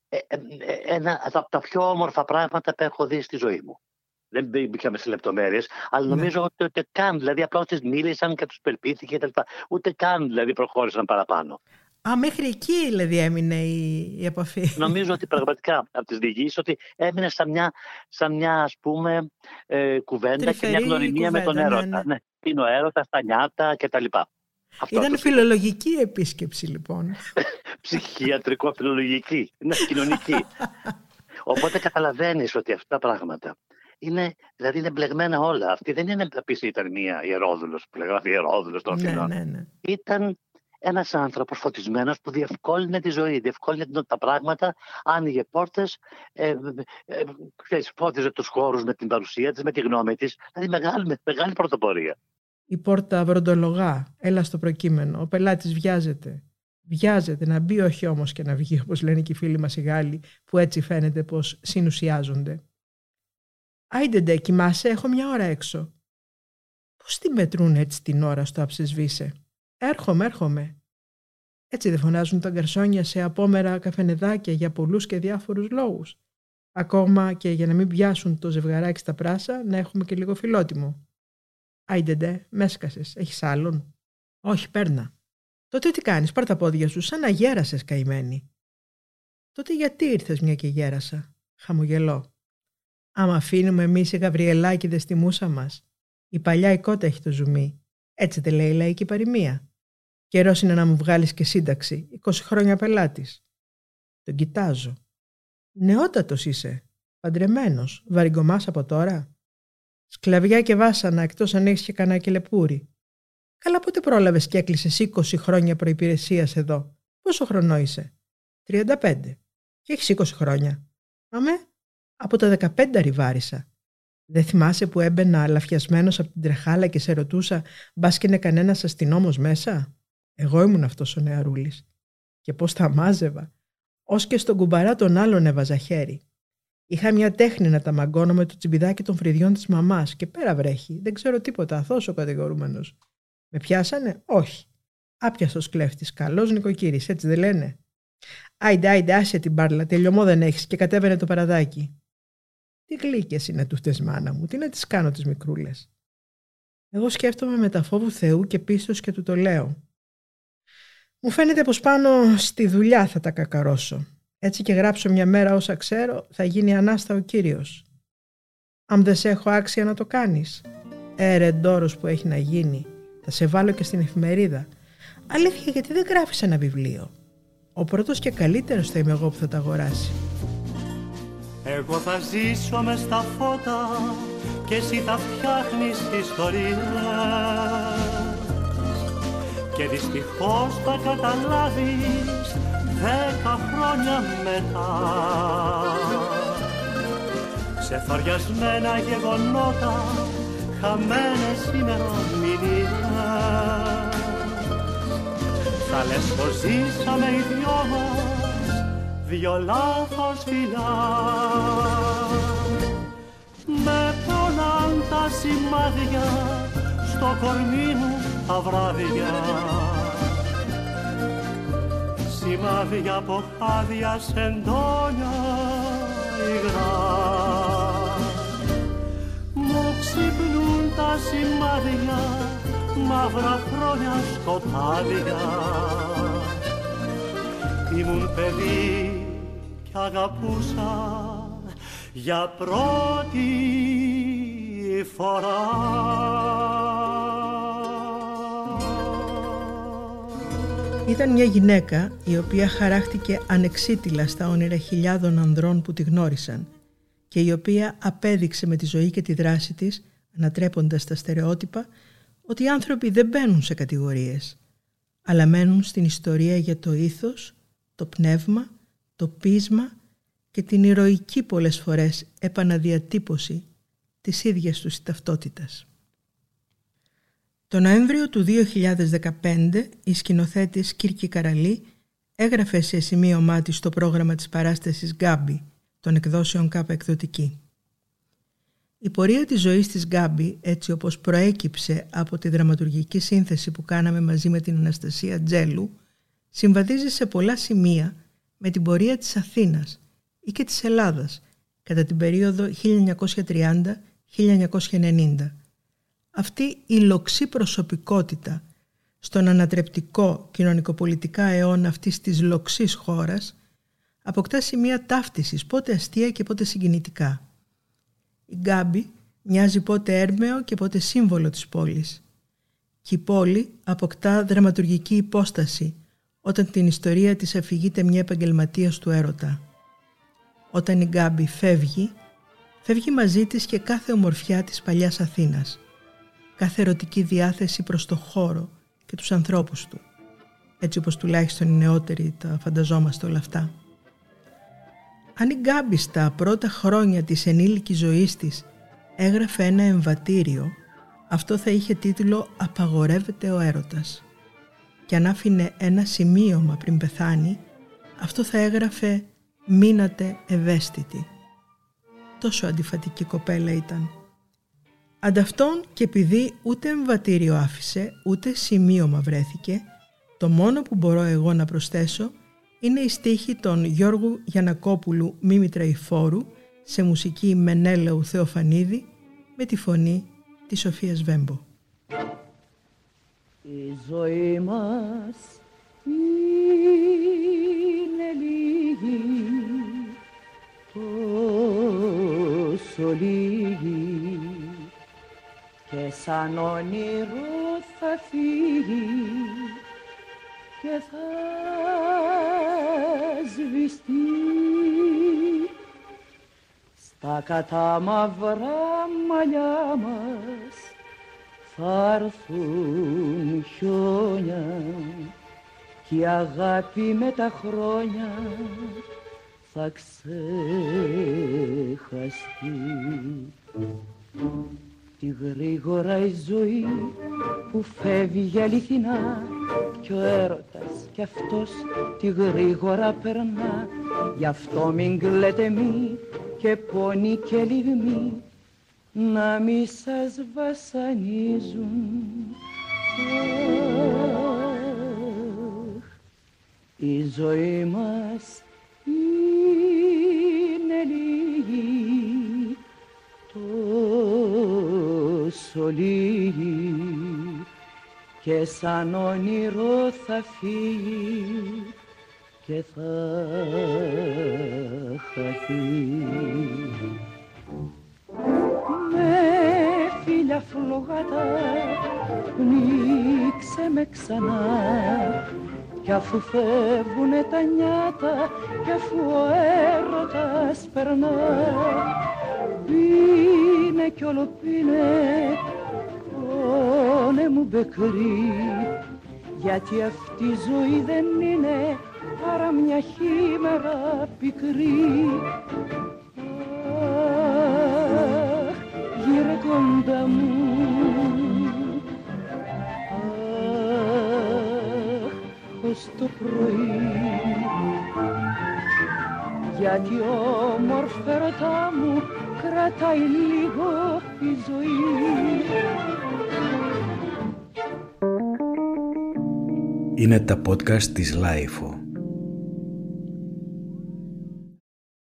[SPEAKER 5] ε, ε, ε ένα από τα πιο όμορφα πράγματα που έχω δει στη ζωή μου. Δεν μπήκαμε σε λεπτομέρειες, αλλά ναι. νομίζω ότι ούτε καν, δηλαδή απλώ τι μίλησαν και τους πελπίθηκε κτλ. Ούτε καν δηλαδή προχώρησαν παραπάνω.
[SPEAKER 1] Α, μέχρι εκεί δηλαδή έμεινε η, η επαφή.
[SPEAKER 5] Νομίζω ότι πραγματικά από τις διηγήσεις ότι έμεινε σαν μια, σαν μια ας πούμε ε, κουβέντα Τρυφερή και μια γνωριμία με τον ναι, έρωτα. Ναι, ναι. ναι. Είναι ο έρωτας, τα νιάτα κτλ.
[SPEAKER 1] Ήταν φιλολογική επίσκεψη λοιπόν.
[SPEAKER 5] Ψυχιατρικό φιλολογική. Είναι κοινωνική. Οπότε καταλαβαίνεις ότι αυτά τα πράγματα είναι, δηλαδή είναι μπλεγμένα όλα. Αυτή δεν είναι να πει ήταν μία ιερόδουλος που λέγαμε ιερόδουλος των
[SPEAKER 1] ναι, ναι, ναι.
[SPEAKER 5] Ήταν ένας άνθρωπος φωτισμένος που διευκόλυνε τη ζωή, διευκόλυνε τα πράγματα, άνοιγε πόρτες, ε, ε, ε, φώτιζε τους χώρους με την παρουσία της, με τη γνώμη της. Δηλαδή μεγάλη, μεγάλη πρωτοπορία.
[SPEAKER 1] Η πόρτα βροντολογά, έλα στο προκείμενο. Ο πελάτης βιάζεται. Βιάζεται να μπει, όχι όμως και να βγει, όπως λένε και οι φίλοι μας οι Γάλλοι, που έτσι φαίνεται πως συνουσιάζονται. Άιντε ντε, κοιμάσαι, έχω μια ώρα έξω. Πώς τη μετρούν έτσι την ώρα στο αψεσβήσε; Έρχομαι, έρχομαι. Έτσι δεν φωνάζουν τα γκαρσόνια σε απόμερα καφενεδάκια για πολλούς και διάφορους λόγους. Ακόμα και για να μην πιάσουν το ζευγαράκι στα πράσα, να έχουμε και λίγο φιλότιμο. Άιντε ντε, μέσκασες, έχεις άλλον; Όχι, παίρνα. Τότε τι κάνεις, πάρ τα πόδια σου, σαν να γέρασες καημένη. Τότε γιατί ήρθες μια και γέρασα; Χαμογελώ. Άμα αφήνουμε εμείς οι Γαβριελάκηδες στη μουσα μας. Η παλιά η κότα έχει το ζουμί. Έτσι δεν λέει η λαϊκή παροιμία. Καιρός είναι να μου βγάλεις και σύνταξη. 20 χρόνια πελάτης. Τον κοιτάζω. Νεότατος είσαι. Παντρεμένος. Βαριγκομάς από τώρα. Σκλαβιά και βάσανα εκτός αν έχεις και κανένα κελεπούρι. Καλά πότε πρόλαβες και έκλεισες 20 χρόνια προπηρεσία εδώ; Πόσο χρονό είσαι; 35. Και έχεις 20 χρόνια. Αμέ, από τα 15 ριβάρισα. Δεν θυμάσαι που έμπαινα αλαφιασμένο από την τρεχάλα και σε ρωτούσα μπας και είναι κανένας αστυνόμος μέσα; Εγώ ήμουν αυτός ο νεαρούλης. Και πώς τα μάζευα. Ως και στον κουμπαρά τον άλλον έβαζα χέρι. Είχα μια τέχνη να τα μαγκώνω με το τσιμπιδάκι των φρυδιών της μαμάς και πέρα βρέχει. Δεν ξέρω τίποτα, αθώς ο κατηγορούμενος. Με πιάσανε, όχι. Άπιαστος κλέφτης, καλός νοικοκύρης, έτσι δεν λένε; Άιντε, άιντε, άσε την μπάρλα, τελειωμό δεν έχεις και κατέβαινε το παραδάκι. Τι γλύκες είναι τούτες μάνα μου, τι να τις κάνω τις μικρούλες; Εγώ σκέφτομαι με τα φόβου Θεού και πίστος και του το λέω. Μου φαίνεται πως πάνω στη δουλειά θα τα κακαρώσω. Έτσι και γράψω μια μέρα όσα ξέρω θα γίνει ανάστα ο Κύριος. Αν δεν σε έχω άξια να το κάνεις. Έρε ντόρος που έχει να γίνει. Θα σε βάλω και στην εφημερίδα. Αλήθεια γιατί δεν γράφεις ένα βιβλίο; Ο πρώτος και καλύτερος θα είμαι εγώ που θα τα αγοράσει.
[SPEAKER 7] Εγώ θα ζήσω μες στα φώτα και εσύ θα φτιάχνεις ιστορίες. Και δυστυχώς θα καταλάβεις δέκα χρόνια μετά. Σε φαριασμένα γεγονότα χαμένες ημερομηνίες θα λες πως ζήσαμε οι δυο μας δυο λάθος φιλιά με πονάν τα σημάδια στο κορμί μου τα βράδια. Σημάδια από χάδια σεντόνια υγρά. Μου ξυπνούν τα σημάδια μαύρα χρόνια σκοτάδια. Ήμουν παιδί και αγαπούσα για πρώτη φορά.
[SPEAKER 1] Ήταν μια γυναίκα η οποία χαράχτηκε ανεξίτηλα στα όνειρα χιλιάδων ανδρών που τη γνώρισαν και η οποία απέδειξε με τη ζωή και τη δράση της, ανατρέποντας τα στερεότυπα, ότι οι άνθρωποι δεν μπαίνουν σε κατηγορίες, αλλά μένουν στην ιστορία για το ήθος, το πνεύμα, το πείσμα και την ηρωική πολλές φορές επαναδιατύπωση της ίδιας τους ταυτότητας. Το Νοέμβριο του 2015 η σκηνοθέτης Κύρκη Καραλή έγραφε σε σημείωμά της στο πρόγραμμα της παράστασης «Γκάμπι» των εκδόσεων ΚΑΠΑ Εκδοτική. Η πορεία της ζωής της Γκάμπι, έτσι όπως προέκυψε από τη δραματουργική σύνθεση που κάναμε μαζί με την Αναστασία Τζέλου, συμβαδίζει σε πολλά σημεία με την πορεία της Αθήνας ή και της Ελλάδας κατά την περίοδο 1930-1990 αυτή η λοξή προσωπικότητα στον ανατρεπτικό κοινωνικοπολιτικά αιώνα αυτής της λοξής χώρας αποκτά σημεία ταύτισης πότε αστεία και πότε συγκινητικά. Η Γκάμπη μοιάζει πότε έρμεο και πότε σύμβολο της πόλης και η πόλη αποκτά δραματουργική υπόσταση όταν την ιστορία της αφηγείται μια επαγγελματία του έρωτα. Όταν η Γκάμπη φεύγει, φεύγει μαζί της και κάθε ομορφιά της παλιάς Αθήνας κάθε ερωτική διάθεση προς το χώρο και τους ανθρώπους του. Έτσι όπως τουλάχιστον οι νεότεροι τα φανταζόμαστε όλα αυτά. Αν η Γκάμπη στα πρώτα χρόνια της ενήλικης ζωής της έγραφε ένα εμβατήριο, αυτό θα είχε τίτλο «Απαγορεύεται ο έρωτας». Και αν άφηνε ένα σημείωμα πριν πεθάνει, αυτό θα έγραφε «Μείνατε ευαίσθητοι». Τόσο αντιφατική κοπέλα ήταν. Ανταυτόν και επειδή ούτε εμβατήριο άφησε, ούτε σημείωμα βρέθηκε, το μόνο που μπορώ εγώ να προσθέσω είναι η στίχη των Γιώργου Γιανακόπουλου Μίμητρα Ιφόρου σε μουσική Μενέλαου Θεοφανίδη με τη φωνή της Σοφίας Βέμπο.
[SPEAKER 10] Η ζωή μας είναι λίγη, τόσο λίγη. Και σαν όνειρο θα φύγει και θα σβηστεί. Στα κατάμαυρα μαλλιά μας θα έρθουν χιόνια και η αγάπη με τα χρόνια θα ξεχαστεί. Τι γρήγορα η ζωή που φεύγει αληθινά κι ο έρωτας κι αυτός τη γρήγορα περνά. Γι' αυτό μην κλαίτε μη και πόνοι και λιγμοί να μη σας βασανίζουν η ζωή μας είναι λίγη τόσο λίγη και σαν όνειρο θα φύγει και θα χαθεί. Με φίλια φλογάτα πνίξε με ξανά. Κι αφού φεύγουνε τα νιάτα κι αφού ο έρωτας περνά. Πίνε κι όλο πίνε πόνε μου μπεκρή. Γιατί αυτή η ζωή δεν είναι παρά μια χήμερα πικρή κοντά μου. Αχ, ως το πρωί. Γιατί όμορφη ρωτά μου κρατάει λίγο η ζωή.
[SPEAKER 2] Είναι τα podcast της LiFO.